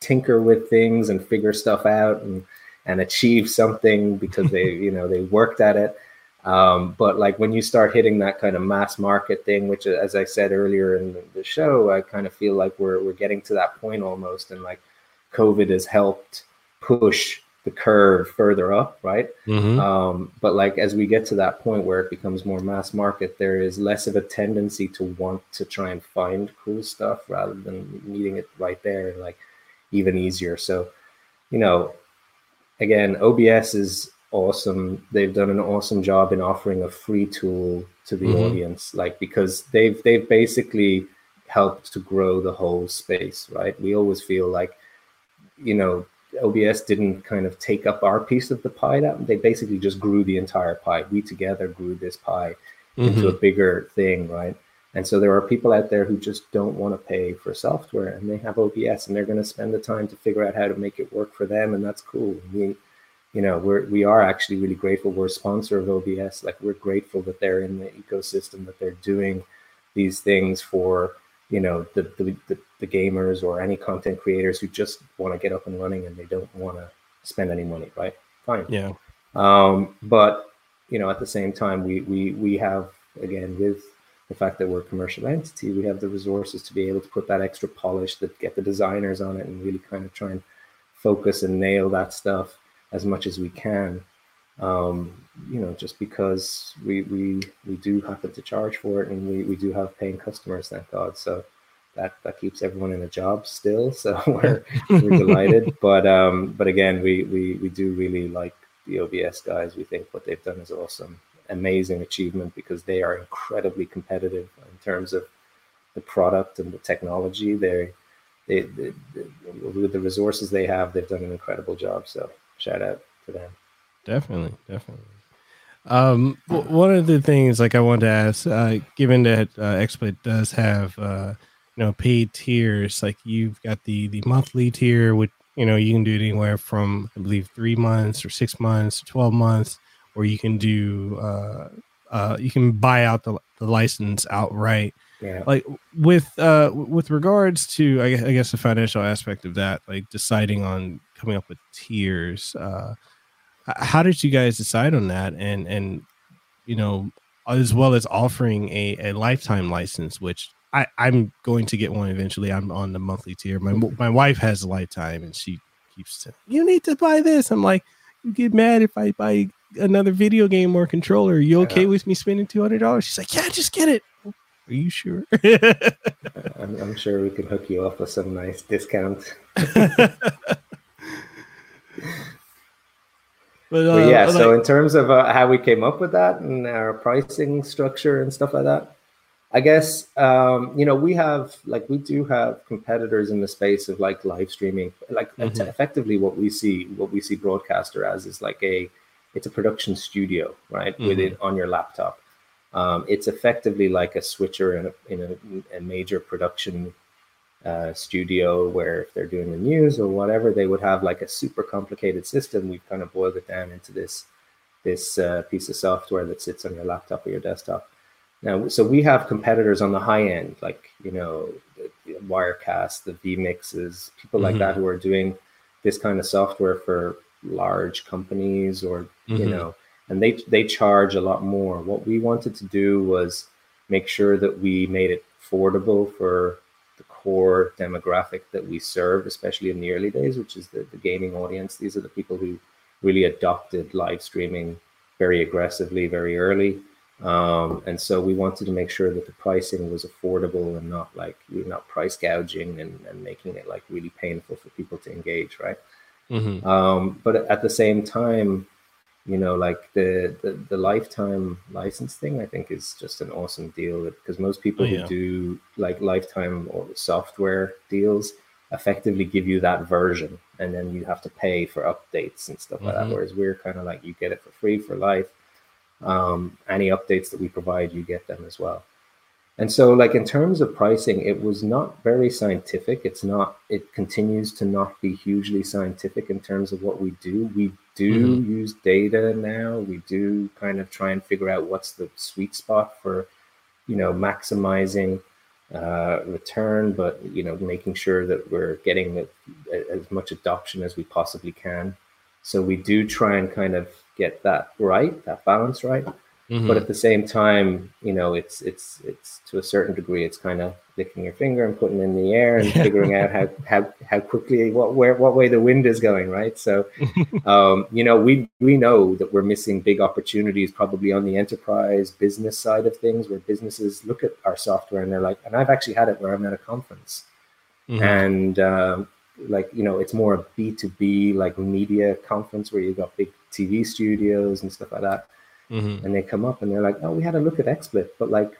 tinker with things and figure stuff out and and achieve something because they you know they worked at it. Um, but like when you start hitting that kind of mass market thing, which as I said earlier in the show, I kind of feel like we're we're getting to that point almost, and like COVID has helped push the curve further up, right? Mm-hmm. Um, but like as we get to that point where it becomes more mass market, there is less of a tendency to want to try and find cool stuff rather than meeting it right there, and like even easier. So, you know, again, OBS is awesome. They've done an awesome job in offering a free tool to the mm-hmm. audience, like because they've they've basically helped to grow the whole space, right? We always feel like, you know, OBS didn't kind of take up our piece of the pie. That they basically just grew the entire pie. We together grew this pie mm-hmm. into a bigger thing, right? And so there are people out there who just don't want to pay for software, and they have OBS, and they're going to spend the time to figure out how to make it work for them, and that's cool. We, you know, we're we are actually really grateful. We're a sponsor of OBS. Like we're grateful that they're in the ecosystem, that they're doing these things for you know the, the the, the gamers or any content creators who just want to get up and running and they don't want to spend any money right fine yeah um but you know at the same time we we we have again with the fact that we're a commercial entity we have the resources to be able to put that extra polish that get the designers on it and really kind of try and focus and nail that stuff as much as we can um, you know, just because we we we do happen to charge for it, and we we do have paying customers, thank God. So that that keeps everyone in a job still. So we're we're delighted. But um, but again, we we we do really like the OBS guys. We think what they've done is awesome, amazing achievement because they are incredibly competitive in terms of the product and the technology. They're they, they, they with the resources they have, they've done an incredible job. So shout out to them. Definitely, definitely. Um, one of the things like I wanted to ask, uh, given that uh, XSplit does have uh, you know paid tiers, like you've got the the monthly tier, which you know you can do it anywhere from I believe three months or six months, or twelve months, or you can do uh, uh, you can buy out the, the license outright. Yeah. Like with uh with regards to I guess, I guess the financial aspect of that, like deciding on coming up with tiers. Uh, how did you guys decide on that? And and you know, as well as offering a, a lifetime license, which I, I'm going to get one eventually. I'm on the monthly tier. My my wife has a lifetime, and she keeps saying, "You need to buy this." I'm like, "You get mad if I buy another video game or controller? Are you okay yeah. with me spending two hundred dollars?" She's like, "Yeah, just get it." Are you sure? I'm, I'm, sure we can hook you up with some nice discount. But, uh, but yeah, so in terms of uh, how we came up with that and our pricing structure and stuff like that, I guess um, you know we have like we do have competitors in the space of like live streaming. Like mm-hmm. effectively, what we see what we see broadcaster as is like a it's a production studio, right? Mm-hmm. With it on your laptop. Um, it's effectively like a switcher in a, in a, a major production uh, studio where if they're doing the news or whatever, they would have like a super complicated system. We've kind of boiled it down into this this uh, piece of software that sits on your laptop or your desktop. Now, so we have competitors on the high end, like you know, Wirecast, the vMixes, people like mm-hmm. that who are doing this kind of software for large companies or mm-hmm. you know, and they they charge a lot more. What we wanted to do was make sure that we made it affordable for core demographic that we serve, especially in the early days, which is the, the gaming audience. These are the people who really adopted live streaming very aggressively, very early. Um, and so we wanted to make sure that the pricing was affordable and not like you're not price gouging and, and making it like really painful for people to engage, right? Mm-hmm. Um, but at the same time, you know like the, the the lifetime license thing i think is just an awesome deal because most people oh, yeah. who do like lifetime or software deals effectively give you that version and then you have to pay for updates and stuff mm-hmm. like that mm-hmm. whereas we're kind of like you get it for free for life um, any updates that we provide you get them as well and so like in terms of pricing it was not very scientific it's not it continues to not be hugely scientific in terms of what we do we do mm-hmm. use data now. We do kind of try and figure out what's the sweet spot for you know maximizing uh, return but you know making sure that we're getting as much adoption as we possibly can. So we do try and kind of get that right that balance right Mm-hmm. But at the same time, you know, it's it's it's to a certain degree, it's kind of licking your finger and putting in the air and figuring out how how how quickly what where what way the wind is going, right? So, um, you know, we we know that we're missing big opportunities probably on the enterprise business side of things, where businesses look at our software and they're like, and I've actually had it where I'm at a conference, mm-hmm. and um, like you know, it's more a B two B like media conference where you've got big TV studios and stuff like that mm-hmm. and they come up and they're like, "Oh, we had a look at XSplit, but like,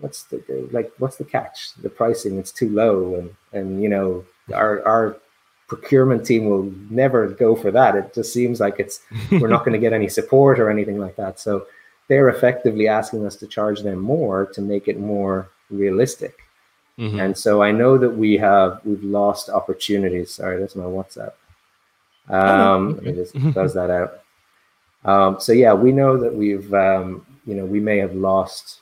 what's the, the like what's the catch? The pricing it's too low, and and you know our our procurement team will never go for that. It just seems like it's we're not going to get any support or anything like that. So they're effectively asking us to charge them more to make it more realistic. Mm-hmm. And so I know that we have we've lost opportunities. Sorry, that's my WhatsApp. Oh, um, oh, okay. Let me just close that out. Um, so yeah, we know that we've um, you know we may have lost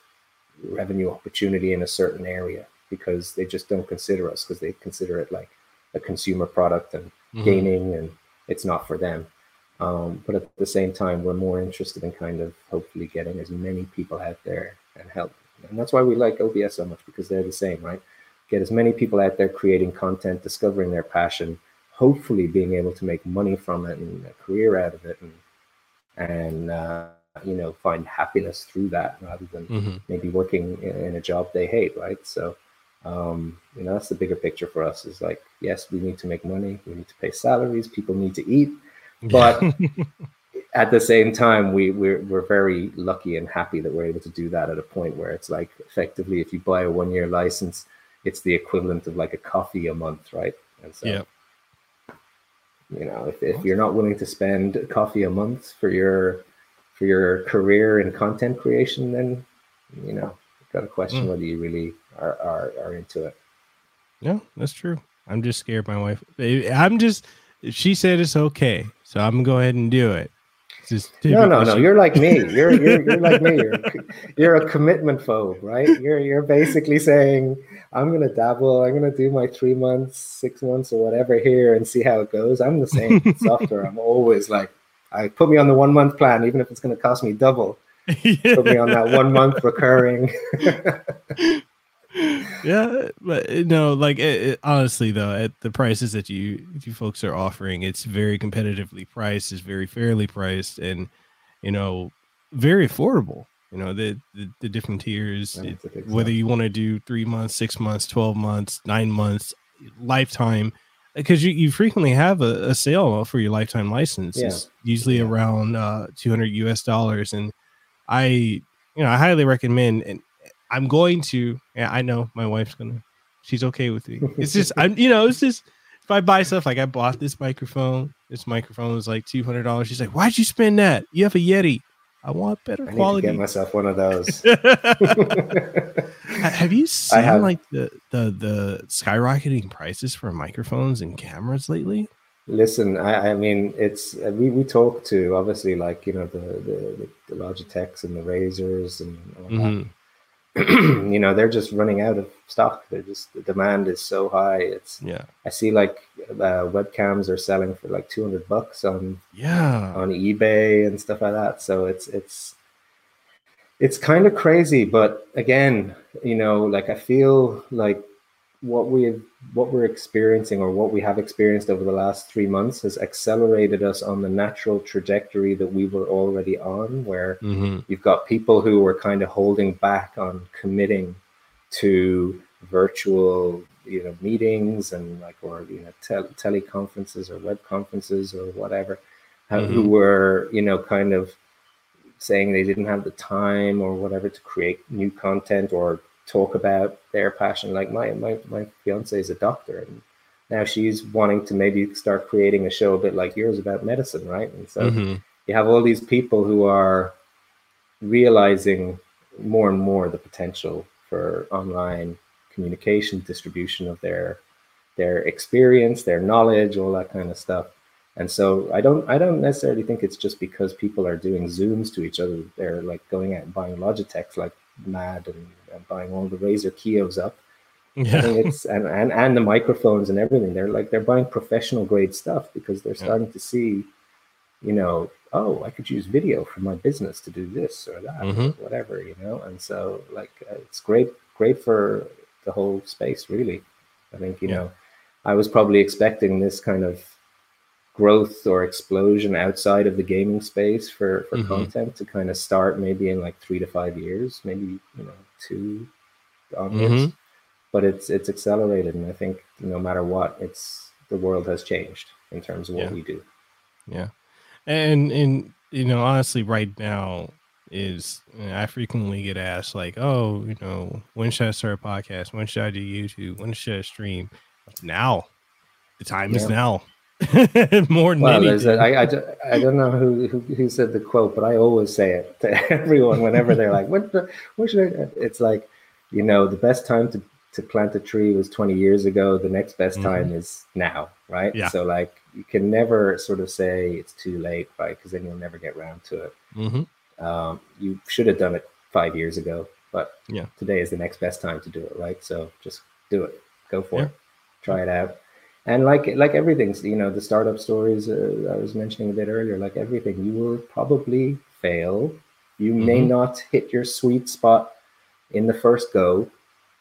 revenue opportunity in a certain area because they just don't consider us because they consider it like a consumer product and mm-hmm. gaming and it's not for them. Um, but at the same time, we're more interested in kind of hopefully getting as many people out there and help. And that's why we like OBS so much because they're the same, right? Get as many people out there creating content, discovering their passion, hopefully being able to make money from it and a career out of it and and uh, you know find happiness through that rather than mm-hmm. maybe working in, a job they hate right? So um, you know that's the bigger picture for us is like yes we need to make money we need to pay salaries people need to eat but at the same time we we're, we're very lucky and happy that we're able to do that at a point where it's like effectively if you buy a one year license it's the equivalent of like a coffee a month right? And so yeah you know, if, if you're not willing to spend coffee a month for your for your career in content creation, then you know, got to question mm. whether you really are, are are into it. No, that's true. I'm just scared. My wife. I'm just. She said it's okay, so I'm gonna go ahead and do it. No, no, no. You're like me. You're you're, you're like me. You're, you're a commitment phobe, right? You're you're basically saying I'm gonna dabble. I'm gonna do my three months, six months, or whatever here, and see how it goes. I'm the same software. I'm always like, I put me on the one month plan, even if it's going to cost me double. yeah. Put me on that one month recurring. Yeah, but uh, no, like it, it, honestly though, at the prices that you you folks are offering, it's very competitively priced, it's very fairly priced, and you know, very affordable. You know the the, the different tiers, it, whether you want to do three months, six months, twelve months, nine months, lifetime because you, you frequently have a, a, sale for your lifetime license. Yeah. It's usually yeah. around uh, 200 US dollars. And I, you know, I highly recommend, and I'm going to, yeah, I know my wife's going to, she's okay with me. It's just, I'm, you know, it's just, if I buy stuff, like I bought this microphone, this microphone was like $200. She's like, why'd you spend that? You have a Yeti. I want better I quality. get myself one of those. have you seen have, like the, the the skyrocketing prices for microphones and cameras lately? Listen, I, I mean, it's uh, we we talk to obviously like you know the the, the Logitechs and the Razers and all mm-hmm. that you know they're just running out of stock. They're just the demand is so high. It's yeah. I see like uh, webcams are selling for like 200 bucks on yeah. on ebay and stuff like that. So it's it's it's kind of crazy. But again you know like i feel like what we what we're experiencing or what we have experienced over the last three months has accelerated us on the natural trajectory that we were already on where mm-hmm. you've got people who were kind of holding back on committing to virtual you know meetings and like or you know te- teleconferences or web conferences or whatever mm-hmm. who were you know kind of saying they didn't have the time or whatever to create new content or talk about their passion. Like my my my fiance is a doctor, and now she's wanting to maybe start creating a show a bit like yours about medicine, right? And so mm-hmm. you have all these people who are realizing more and more the potential for online communication, distribution of their their experience, their knowledge, all that kind of stuff. And so I don't I don't necessarily think it's just because people are doing zooms to each other. They're like going out and buying Logitechs like mad and, and buying all the Razer Kiyos up. Yeah. it's and, and and the microphones and everything. They're like they're buying professional grade stuff because they're starting yeah. to see, you know, oh, I could use video for my business to do this or that, mm-hmm. or whatever, you know. And so like uh, it's great, great for the whole space, really. I think you yeah. know, I was probably expecting this kind of growth or explosion outside of the gaming space for for mm-hmm. content to kind of start maybe in like three to five years, maybe you know two onwards. Mm-hmm. But it's it's accelerated, and I think no matter what, it's the world has changed in terms of what yeah. we do. Yeah, and and you know honestly, right now is you know, I frequently get asked like, oh, you know, when should I start a podcast? When should I do YouTube? When should I stream? Now, the time yeah. is now more than well, anything. A, I, I, I don't know who, who, who said the quote, but I always say it to everyone whenever they're like, "What? What should I?" It's like, you know, the best time to to plant a tree was 20 years ago. The next best mm-hmm. time is now, right? Yeah. So like, you can never sort of say it's too late, right? Because then you'll never get around to it. Mm-hmm. Um, you should have done it five years ago, but yeah, today is the next best time to do it, right? So just do it, go for yeah. it, try it out and like like everything you know the startup stories uh, i was mentioning a bit earlier like everything you will probably fail you mm-hmm. may not hit your sweet spot in the first go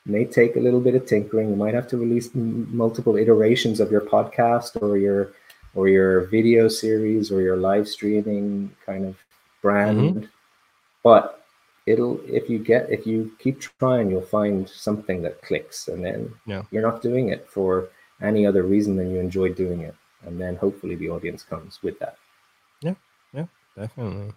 it may take a little bit of tinkering you might have to release m- multiple iterations of your podcast or your or your video series or your live streaming kind of brand mm-hmm. but it'll if you get if you keep trying you'll find something that clicks and then yeah. you're not doing it for any other reason than you enjoy doing it. And then hopefully the audience comes with that. Yeah yeah definitely.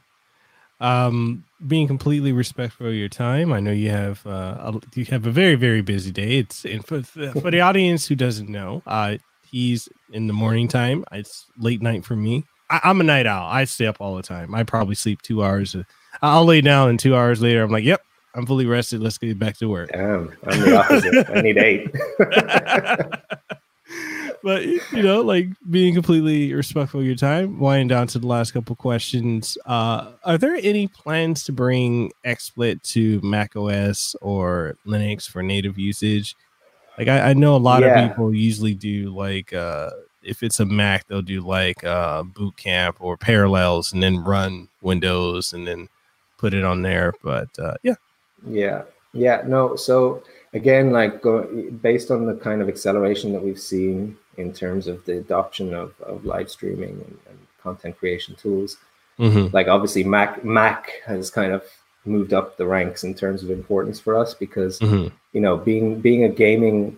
Um being completely respectful of your time i know you have uh you have a very very busy day. It's and for, for the audience who doesn't know uh he's in the morning time. It's late night for me. I, am a night owl. I stay up all the time. I probably sleep two hours i'll lay down and two hours later i'm like yep i'm fully rested. Let's get back to work. Damn i'm the opposite. I need eight but you know, like being completely respectful of your time. Winding down to the last couple questions. Uh, are there any plans to bring XSplit to Mac OS or Linux for native usage? Like I, I know a lot yeah. of people usually do like uh if it's a Mac, they'll do like uh, boot camp or parallels, and then run Windows, and then put it on there. But uh, yeah, yeah, yeah. No, so again, like go, based on the kind of acceleration that we've seen in terms of the adoption of, of live streaming and, and content creation tools, mm-hmm. like obviously Mac Mac has kind of moved up the ranks in terms of importance for us because mm-hmm. you know being being a gaming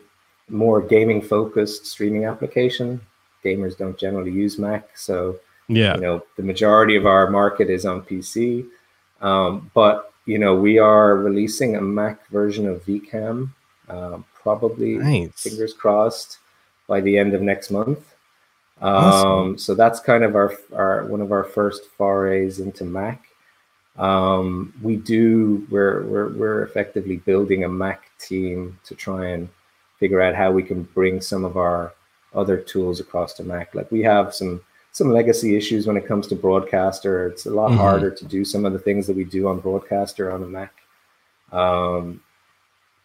more gaming focused streaming application gamers don't generally use mac so yeah you know the majority of our market is on pc um, but you know we are releasing a mac version of vcam um, probably nice. fingers crossed by the end of next month. Um, awesome. so that's kind of our, our one of our first forays into mac. Um, we do we're, we're we're effectively building a mac team to try and figure out how we can bring some of our other tools across to mac. Like we have some some legacy issues when it comes to broadcaster. It's a lot mm-hmm. harder to do some of the things that we do on broadcaster on a mac. Um,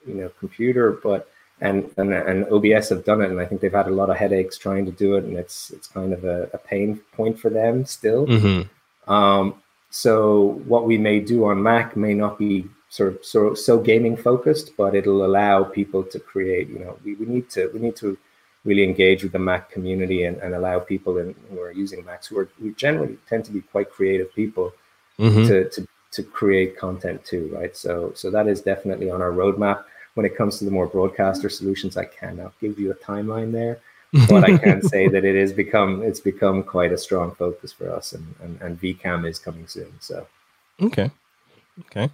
you know computer but and, and and obs have done it and i think they've had a lot of headaches trying to do it and it's it's kind of a, a pain point for them still mm-hmm. um, so what we may do on Mac may not be sort of so so gaming focused, but it'll allow people to create. You know, we, we need to we need to really engage with the Mac community and, and allow people in, who are using Macs who are who generally tend to be quite creative people mm-hmm. to, to to create content too, right? So so that is definitely on our roadmap. When it comes to the more broadcaster solutions, I cannot give you a timeline there but I can say that it has become it's become quite a strong focus for us, and and, and VCam is coming soon. So okay, okay.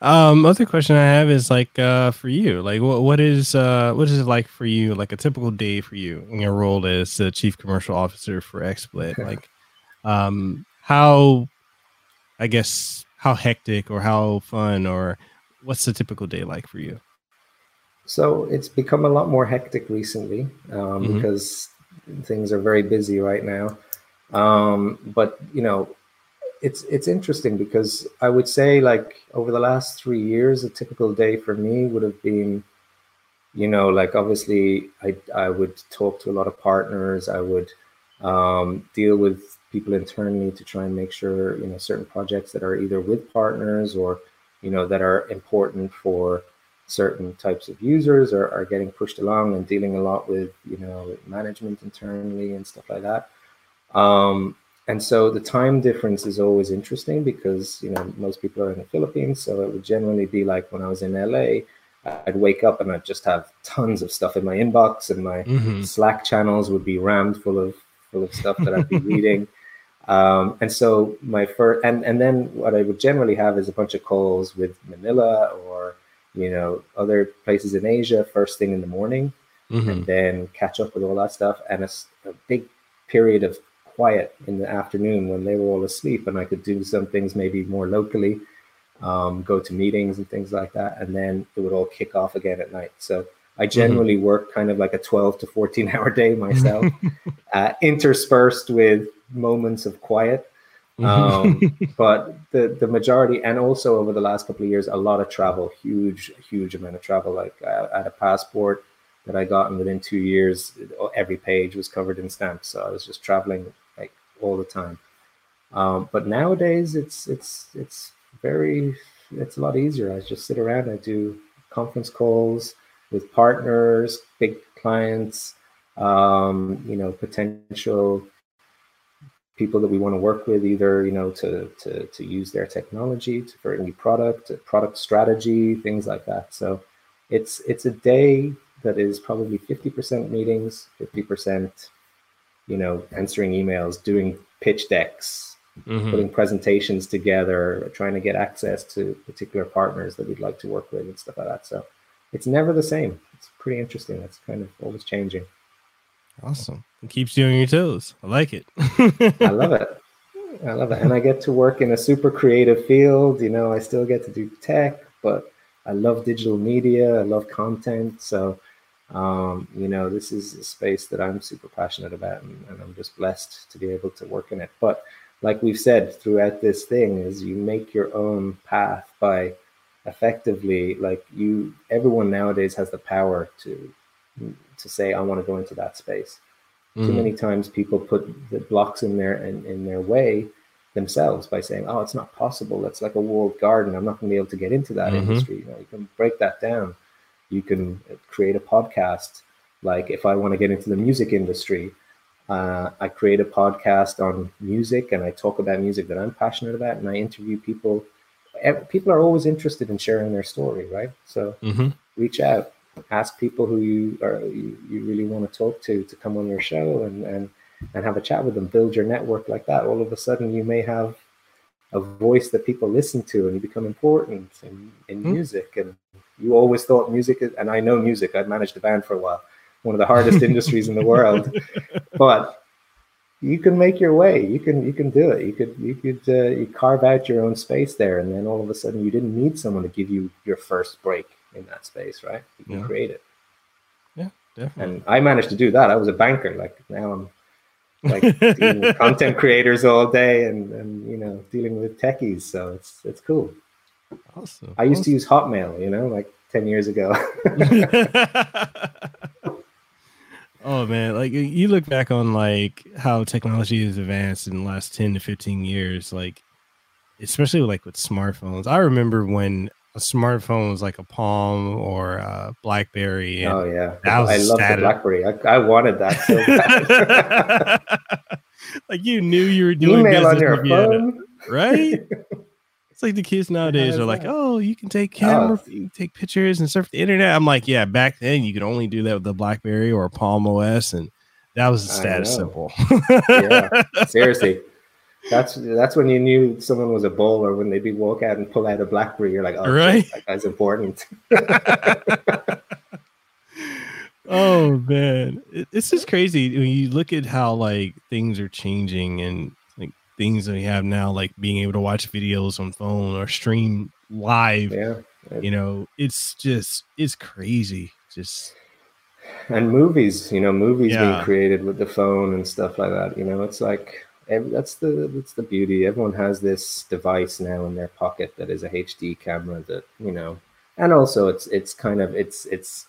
Um, other question I have is like uh for you, like what what is uh what is it like for you, like a typical day for you in your role as the chief commercial officer for XSplit? like, um, how, I guess, how hectic or how fun or what's the typical day like for you? So it's become a lot more hectic recently um, mm-hmm. because things are very busy right now. Um, but you know, it's it's interesting because I would say like over the last three years, a typical day for me would have been, you know, like obviously I I would talk to a lot of partners. I would um, deal with people internally to try and make sure you know certain projects that are either with partners or you know that are important for certain types of users are, are getting pushed along and dealing a lot with you know management internally and stuff like that um, and so the time difference is always interesting because you know most people are in the philippines so it would generally be like when i was in la i'd wake up and i'd just have tons of stuff in my inbox and my mm-hmm. slack channels would be rammed full of full of stuff that i'd be reading um, and so my first and and then what i would generally have is a bunch of calls with manila or you know, other places in Asia first thing in the morning, mm-hmm. and then catch up with all that stuff. And a, a, big period of quiet in the afternoon when they were all asleep, and I could do some things maybe more locally, um, go to meetings and things like that, and then it would all kick off again at night. So I mm-hmm. generally mm-hmm. work kind of like a 12 to 14 hour day myself, uh, interspersed with moments of quiet um, but the the majority, and also over the last couple of years, a lot of travel, huge, huge amount of travel. Like I had a passport that I got, and within two years, every page was covered in stamps. So I was just traveling like all the time. Um, but nowadays, it's it's it's very it's a lot easier. I just sit around. I do conference calls with partners, big clients, um, you know, potential people that we want to work with, either you know to to to use their technology to, for a new product, product strategy, things like that. So it's it's a day that is probably fifty percent meetings, fifty percent, you know, answering emails, doing pitch decks, mm-hmm. putting presentations together, trying to get access to particular partners that we'd like to work with and stuff like that. So it's never the same. It's pretty interesting. It's kind of always changing. Awesome. It keeps you on your toes. I like it. I love it. I love it. And I get to work in a super creative field. You know, I still get to do tech, but I love digital media. I love content. So, um, you know, this is a space that I'm super passionate about, and, and I'm just blessed to be able to work in it. But like we've said throughout this thing, is you make your own path by effectively, like you. Everyone nowadays has the power to to say I want to go into that space. Too Mhm. many times people put the blocks in their in, in their way themselves by saying, "Oh, it's not possible. That's like a walled garden. I'm not going to be able to get into that Mhm. industry." You know, you can break that down. You can uh, create a podcast. Like if I want to get into the music industry, uh, I create a podcast on music and I talk about music that I'm passionate about, and I interview people. People are always interested in sharing their story, right? So Mhm. reach out, ask people who you are you, you really want to talk to to come on your show and and and have a chat with them. Build your network like that. All of a sudden, you may have a voice that people listen to, and you become important in, in Hmm. music. And you always thought music, is, and I know music. I'd managed a band for a while, one of the hardest industries in the world, but you can make your way. You can you can do it. You could you could uh, you carve out your own space there, and then all of a sudden, you didn't need someone to give you your first break in that space, right? You can Yeah. create it. Yeah, definitely. And I managed to do that. I was a banker. Like now I'm like dealing with content creators all day and, and you know dealing with techies. So it's it's cool. awesome. I used to use Hotmail, you know, like ten years ago. oh man, like you look back on like how technology has advanced in the last 10 to 15 years, like especially like with smartphones. I remember when a smartphone was like a Palm or a Blackberry. oh yeah, That was I love the. BlackBerry. I, I wanted that so bad. like you knew you were doing Email on business your if you right? It's like the kids nowadays are like, oh, you can take oh. camera, Oh. you can take pictures and surf the internet. I'm like, yeah, back then you could only do that with the BlackBerry or Palm OS, and that was the status symbol. yeah, seriously. That's that's when you knew someone was a bowler when they'd be walk out and pull out a BlackBerry. You're like, oh, shit, that guy's important. oh man, it, it's just crazy when you look at how like things are changing and like things that we have now, like being able to watch videos on phone or stream live. Yeah, You know, it's just it's crazy. Just and movies you know movies Yeah. being created with the phone and stuff like that you know it's like ev- that's the that's the beauty everyone has this device now in their pocket that is a hd camera that you know and also it's it's kind of it's it's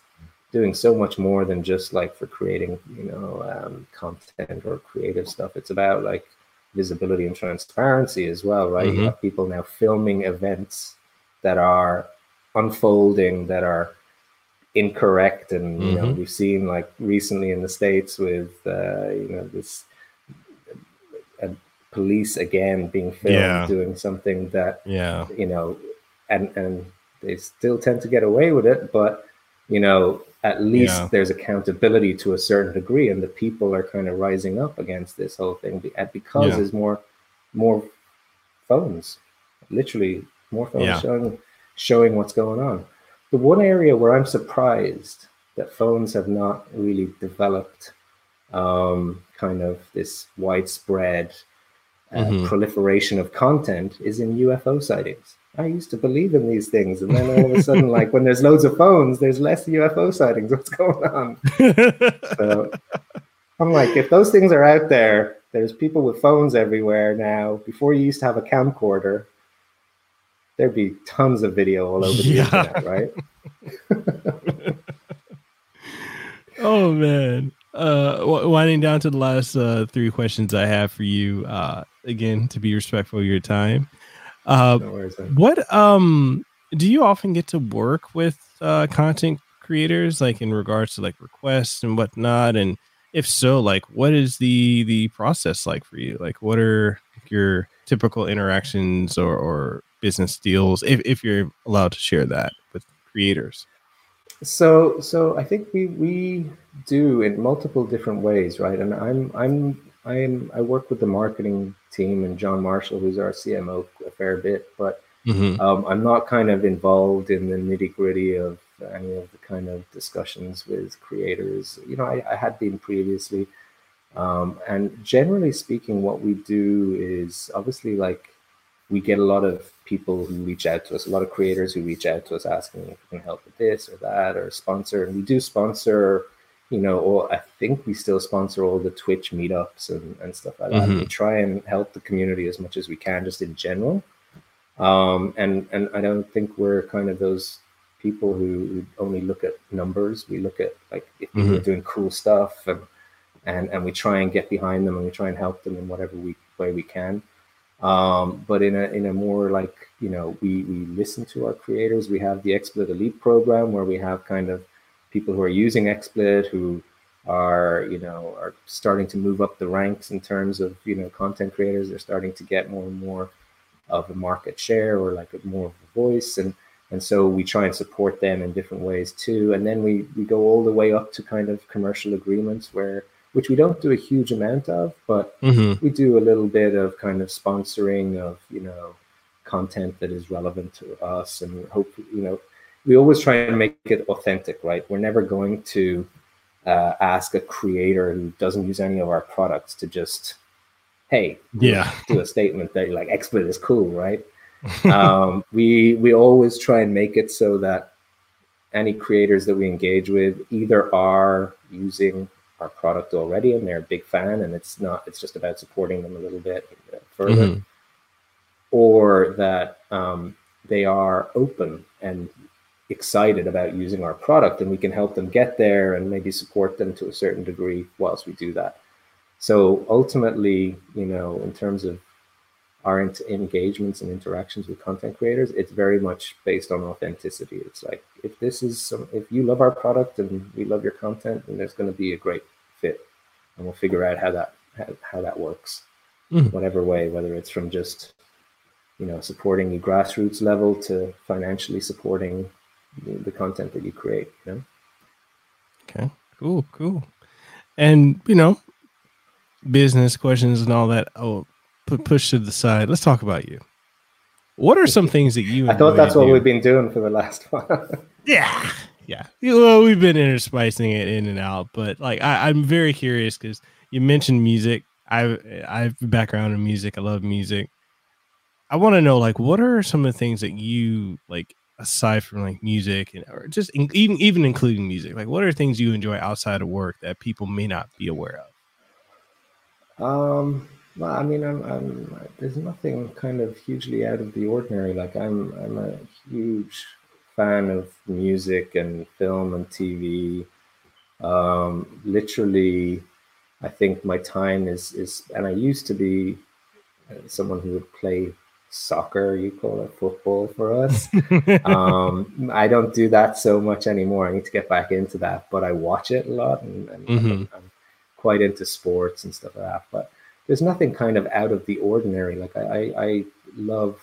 doing so much more than just like for creating you know um, content or creative stuff it's about like visibility and transparency as well right you Mhm. have people now filming events that are unfolding that are incorrect and you know Mhm. we've seen like recently in the states with uh, you know this police again being filmed Yeah. doing something that yeah, you know and and they still tend to get away with it but you know at least Yeah. there's accountability to a certain degree and the people are kind of rising up against this whole thing because Yeah. there's more more phones literally more phones Yeah. showing showing what's going on the one area where i'm surprised that phones have not really developed um, kind of this widespread uh, Mhm. proliferation of content is in UFO sightings. I used to believe in these things, and then all of a sudden, like when there's loads of phones, there's less UFO sightings. What's going on? So I'm like, if those things are out there, there's people with phones everywhere now. Before you used to have a camcorder, there'd be tons of video all over the Yeah. internet, right? oh man. Uh, winding down to the last uh, three questions I have for you. Uh, again, to be respectful of your time. Uh, No worries, what um do you often get to work with uh content creators like in regards to like requests and whatnot and if so like what is the the process like for you like what are your typical interactions or or business deals if, if you're allowed to share that with creators So, so I think we we do in multiple different ways, right? And I'm I'm I'm I work with the marketing team and John Marshall, who's our CMO, a fair bit, but mm-hmm. um, I'm not kind of involved in the nitty gritty of any of the kind of discussions with creators. You know, I, I had been previously, um, and generally speaking, what we do is obviously like we get a lot of people who reach out to us, a lot of creators who reach out to us asking if we can help with this or that or sponsor. And we do sponsor, you know, or I think we still sponsor all the Twitch meetups and, and stuff like that. Mhm. We try and help the community as much as we can, just in general. Um, and and I don't think we're kind of those people who, only look at numbers. We look at like if people are doing cool stuff and and and we try and get behind them and we try and help them in whatever we way we can. Um, but in a in a more like you know we we listen to our creators. We have the XSplit Elite program where we have kind of people who are using XSplit who are you know are starting to move up the ranks in terms of you know content creators. They're starting to get more and more of a market share or like more of a voice and and so we try and support them in different ways too and then we we go all the way up to kind of commercial agreements where which we don't do a huge amount of but Mm-hmm. we do a little bit of kind of sponsoring of you know content that is relevant to us and hope you know we always try and make it authentic right we're never going to uh, ask a creator who doesn't use any of our products to just hey Yeah. do a statement that like XSplit is cool right um, we we always try and make it so that any creators that we engage with either are using our product already and they're a big fan and it's not it's just about supporting them a little bit further Mhm. or that um, they are open and excited about using our product and we can help them get there and maybe support them to a certain degree whilst we do that so ultimately you know in terms of our ent- engagements and interactions with content creators it's very much based on authenticity it's like if this is some, if you love our product and we love your content then there's going to be a great fit and we'll figure out how that how, how that works Mhm. whatever way whether it's from just you know supporting you grassroots level to financially supporting the, the content that you create you know Okay. Cool. Cool. And you know, business questions and all that. Oh, put push to the side. Let's talk about you. What are some things that you? i thought that's what do? we've been doing for the last one. Yeah. Yeah. Well, we've been interspicing it in and out, but like I, I'm very curious because you mentioned music. I I have a background in music. I love music. I want to know like what are some of the things that you like aside from like music and or just in, even even including music. Like what are things you enjoy outside of work that people may not be aware of? Um, well, I mean, I'm, I'm, there's nothing kind of hugely out of the ordinary. Like I'm, I'm a huge fan of music and film and TV. Um, literally, I think my time is is, and I used to be uh, someone who would play soccer. You call it football for us. um, I don't do that so much anymore. I need to get back into that, but I watch it a lot, and, and I'm- Mhm. I'm, quite into sports and stuff like that. But there's nothing kind of out of the ordinary. Like I, I, I love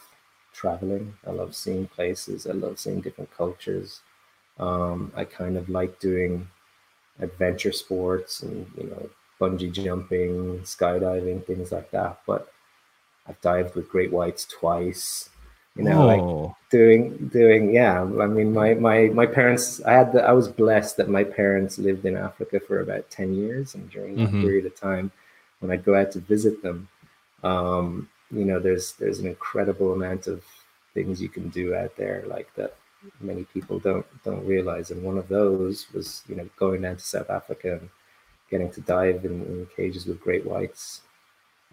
traveling. I love seeing places. I love seeing different cultures. Um, I kind of like doing adventure sports and you know bungee jumping, skydiving, things like that. But I've dived with great whites twice. You know, like Oh. doing doing yeah i mean my my my parents i had the i was blessed that my parents lived in africa for about 10 years and during that Mhm. period of time when i'd go out to visit them um you know there's there's an incredible amount of things you can do out there like that many people don't don't realize and one of those was you know going down to south africa and getting to dive in, in cages with great whites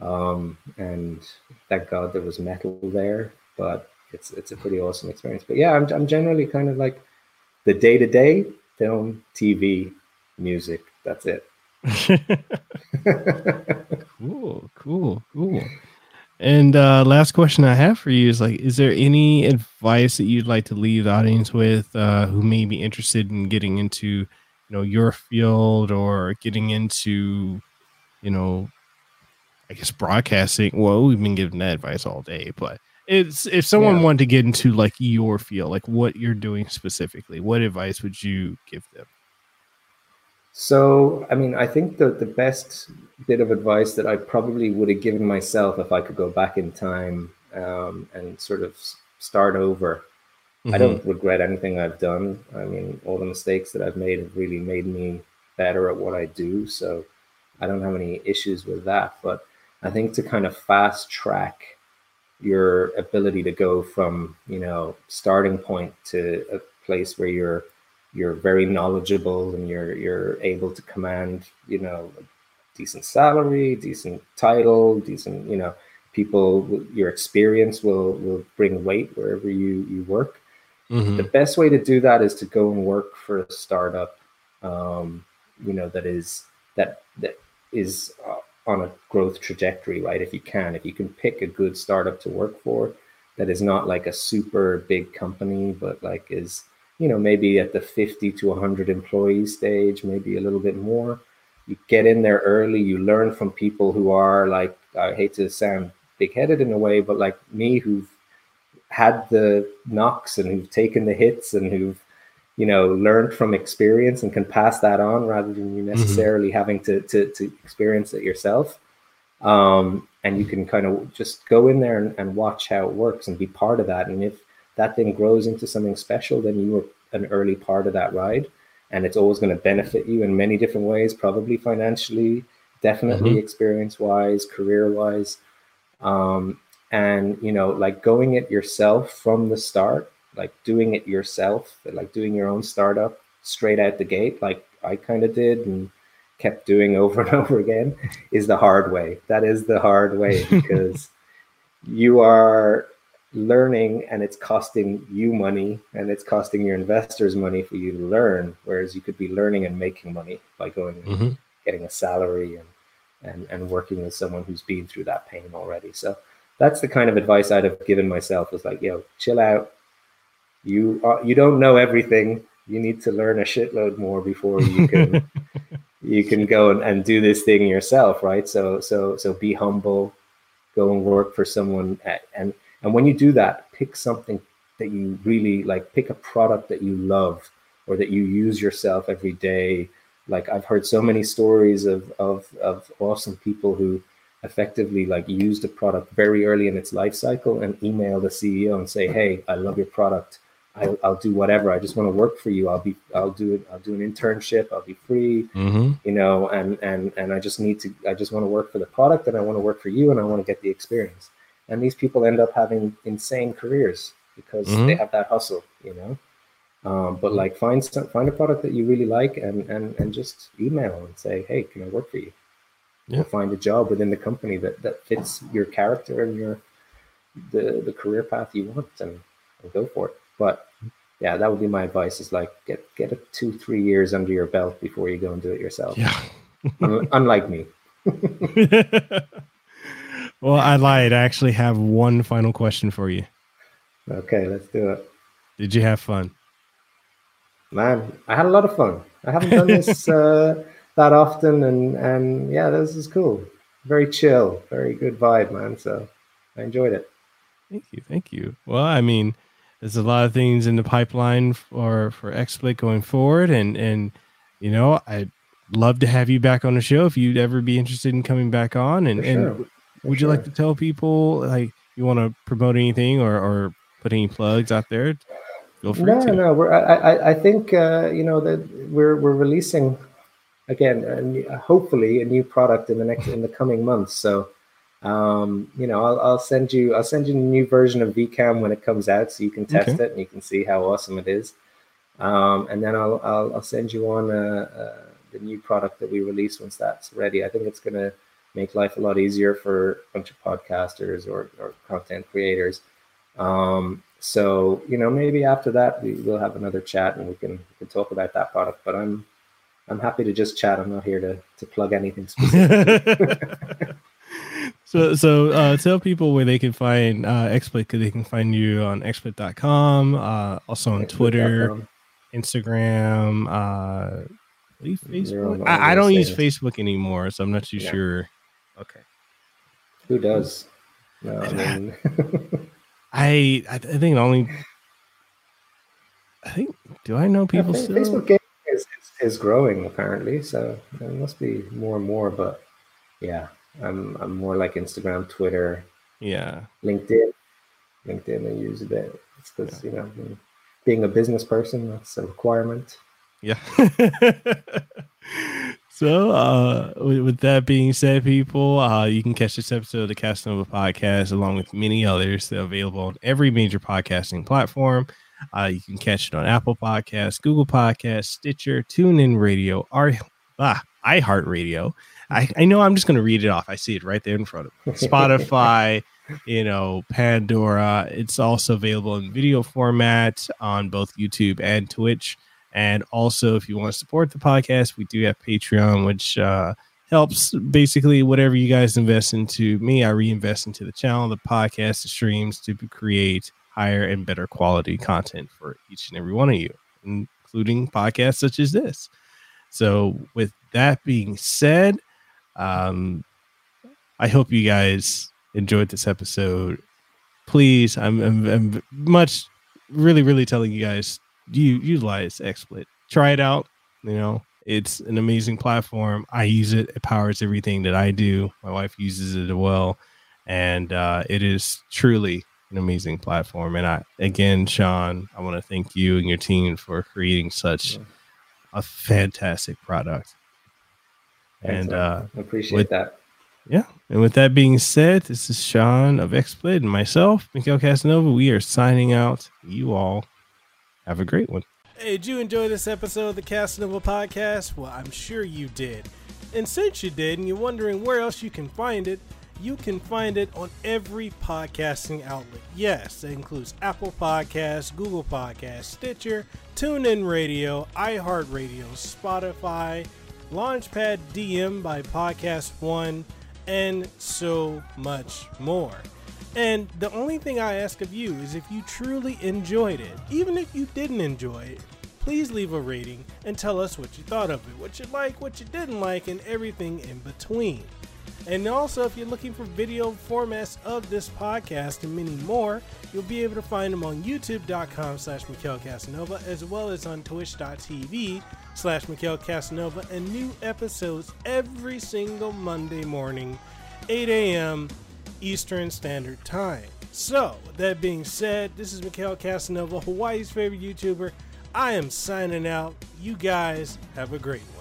um and thank god there was metal there but it's it's a pretty awesome experience. But yeah, I'm I'm generally kind of like the day to day film, TV, music. That's it. cool, cool, cool. And uh, last question I have for you is like, is there any advice that you'd like to leave the audience with uh, who may be interested in getting into, you know, your field or getting into, you know, I guess broadcasting? Well, we've been giving that advice all day, but it's if someone Yeah. wanted to get into like your field, like what you're doing specifically, what advice would you give them? So, I mean, I think the, the best bit of advice that I probably would have given myself if I could go back in time um, and sort of start over. I Mhm. don't regret anything I've done. I mean, all the mistakes that I've made have really made me better at what I do. So I don't have any issues with that. But I think to kind of fast track your ability to go from, you know, starting point to a place where you're you're very knowledgeable and you're you're able to command, you know, a decent salary, decent title, decent, you know, people your experience will will bring weight wherever you you work Mhm. the best way to do that is to go and work for a startup um, you know that is that that is uh, on a growth trajectory, right? If you can, if you can pick a good startup to work for that is not like a super big company, but like is, you know, maybe at the 50 to 100 employee stage, maybe a little bit more. You get in there early, you learn from people who are like, I hate to sound big headed in a way, but like me who've had the knocks and who've taken the hits and who've you know learned from experience and can pass that on rather than you mm-hmm. necessarily mm-hmm. having to, to, to experience it yourself um, and you can kind of just go in there and, and watch how it works and be part of that and if that thing grows into something special then you were an early part of that ride and it's always going to benefit you in many different ways probably financially definitely mm-hmm. experience wise career wise um, and you know like going it yourself from the start like doing it yourself, like doing your own startup straight out the gate, like I kind of did and kept doing over and over again, is the hard way. That is the hard way because you are learning and it's costing you money and it's costing your investors money for you to learn whereas you could be learning and making money by going mm-hmm. and getting a salary and, and and working with someone who's been through that pain already so that's the kind of advice i'd have given myself was like yo chill out you are, you don't know everything. You need to learn a shitload more before you can you can go and, and do this thing yourself, right? So so so be humble, go and work for someone, at, and and when you do that, pick something that you really like. Pick a product that you love or that you use yourself every day. Like I've heard so many stories of of of awesome people who effectively like used a product very early in its life cycle and email the CEO and say, "Hey, I love your product. I'll, I'll do whatever. I just want to work for you. I'll be, I'll do it. I'll do an internship. I'll be free, mm-hmm. you know, and, and, and I just need to, I just want to work for the product and I want to work for you and I want to get the experience. And these people end up having insane careers because mm-hmm. they have that hustle, you know? Um, but like find some, find a product that you really like and, and, and just email and say, Hey, can I work for you? Yeah. Or find a job within the company that, that fits your character and your, the, the career path you want and, and go for it. But yeah, that would be my advice: is like get get a two three years under your belt before you go and do it yourself. Yeah. Unlike me. well, I lied. I actually have one final question for you. Okay, let's do it. Did you have fun? Man, I had a lot of fun. I haven't done this uh, that often, and and yeah, this is cool. Very chill, very good vibe, man. So I enjoyed it. Thank you, thank you. Well, I mean, there's a lot of things in the pipeline for for XSplit going forward, and and you know I'd love to have you back on the show if you'd ever be interested in coming back on. And sure. and for would you like to tell people like you want to promote anything or or put any plugs out there? Feel free no, to. no. We're, I I think uh, you know that we're we're releasing again, and hopefully a new product in the next in the coming months. So um, you know, I'll, I'll, send you I'll send you a new version of VCam when it comes out, so you can test okay. it and you can see how awesome it is. Um, and then I'll, I'll, I'll send you on uh, uh, the new product that we release once that's ready. I think it's going to make life a lot easier for a bunch of podcasters or, or content creators. Um, so you know, maybe after that we will have another chat and we can we can talk about that product. But I'm I'm happy to just chat. I'm not here to to plug anything specific. so so uh, tell people where they can find uh, XSplit because they can find you on xsplit.com, uh, also on Twitter, Instagram, uh, Facebook. I, I, don't use. Facebook anymore, so I'm not too yeah. sure. Okay. Who does? No, I mean, I I think only. I think. Do I know people still? Facebook game is, is, is growing apparently, so there must be more and more. But yeah, I'm I'm more like Instagram, Twitter, yeah, LinkedIn. LinkedIn I use a bit. It's because yeah. you know being a business person that's a requirement. Yeah. so uh with, with, that being said, people, uh you can catch this episode of the Kasanova podcast along with many others available on every major podcasting platform. Uh, you can catch it on Apple Podcasts, Google Podcasts, Stitcher, TuneIn Radio, our ah, iHeartRadio, I, I know I'm just going to read it off. I see it right there in front of me. Spotify, you know, Pandora. It's also available in video format on both YouTube and Twitch. And also, if you want to support the podcast, we do have Patreon, which uh, helps basically whatever you guys invest into me, I reinvest into the channel, the podcast, the streams to create higher and better quality content for each and every one of you, including podcasts such as this. So, with that being said, um, I hope you guys enjoyed this episode. Please, I'm, I'm, I'm much, really, really telling you guys, you utilize XSplit. Try it out. You know, it's an amazing platform. I use it. It powers everything that I do. My wife uses it as well, and uh, it is truly an amazing platform. And I, again, Sean, I want to thank you and your team for creating such a fantastic product. Excellent. And uh, appreciate with- that. yeah. And with that being said, this is Sean of XSplit and myself, Mekel Kasanova. We are signing out. You all have a great one. Hey, did you enjoy this episode of the Kasanova podcast? Well, I'm sure you did. And since you did, and you're wondering where else you can find it, you can find it on every podcasting outlet. Yes, that includes Apple Podcasts, Google Podcasts, Stitcher, TuneIn Radio, iHeartRadio, Spotify, Launchpad DM by Podcast One, and so much more. And the only thing I ask of you is if you truly enjoyed it, even if you didn't enjoy it, please leave a rating and tell us what you thought of it, what you like, what you didn't like, and everything in between. And also, if you're looking for video formats of this podcast and many more, you'll be able to find them on youtube.com slash Mekel Kasanova, as well as on twitch.tv slash Mekel Kasanova, and new episodes every single Monday morning, 8 a.m. Eastern Standard Time. So, with that being said, this is Mekel Kasanova, Hawaii's favorite YouTuber. I am signing out. You guys have a great one.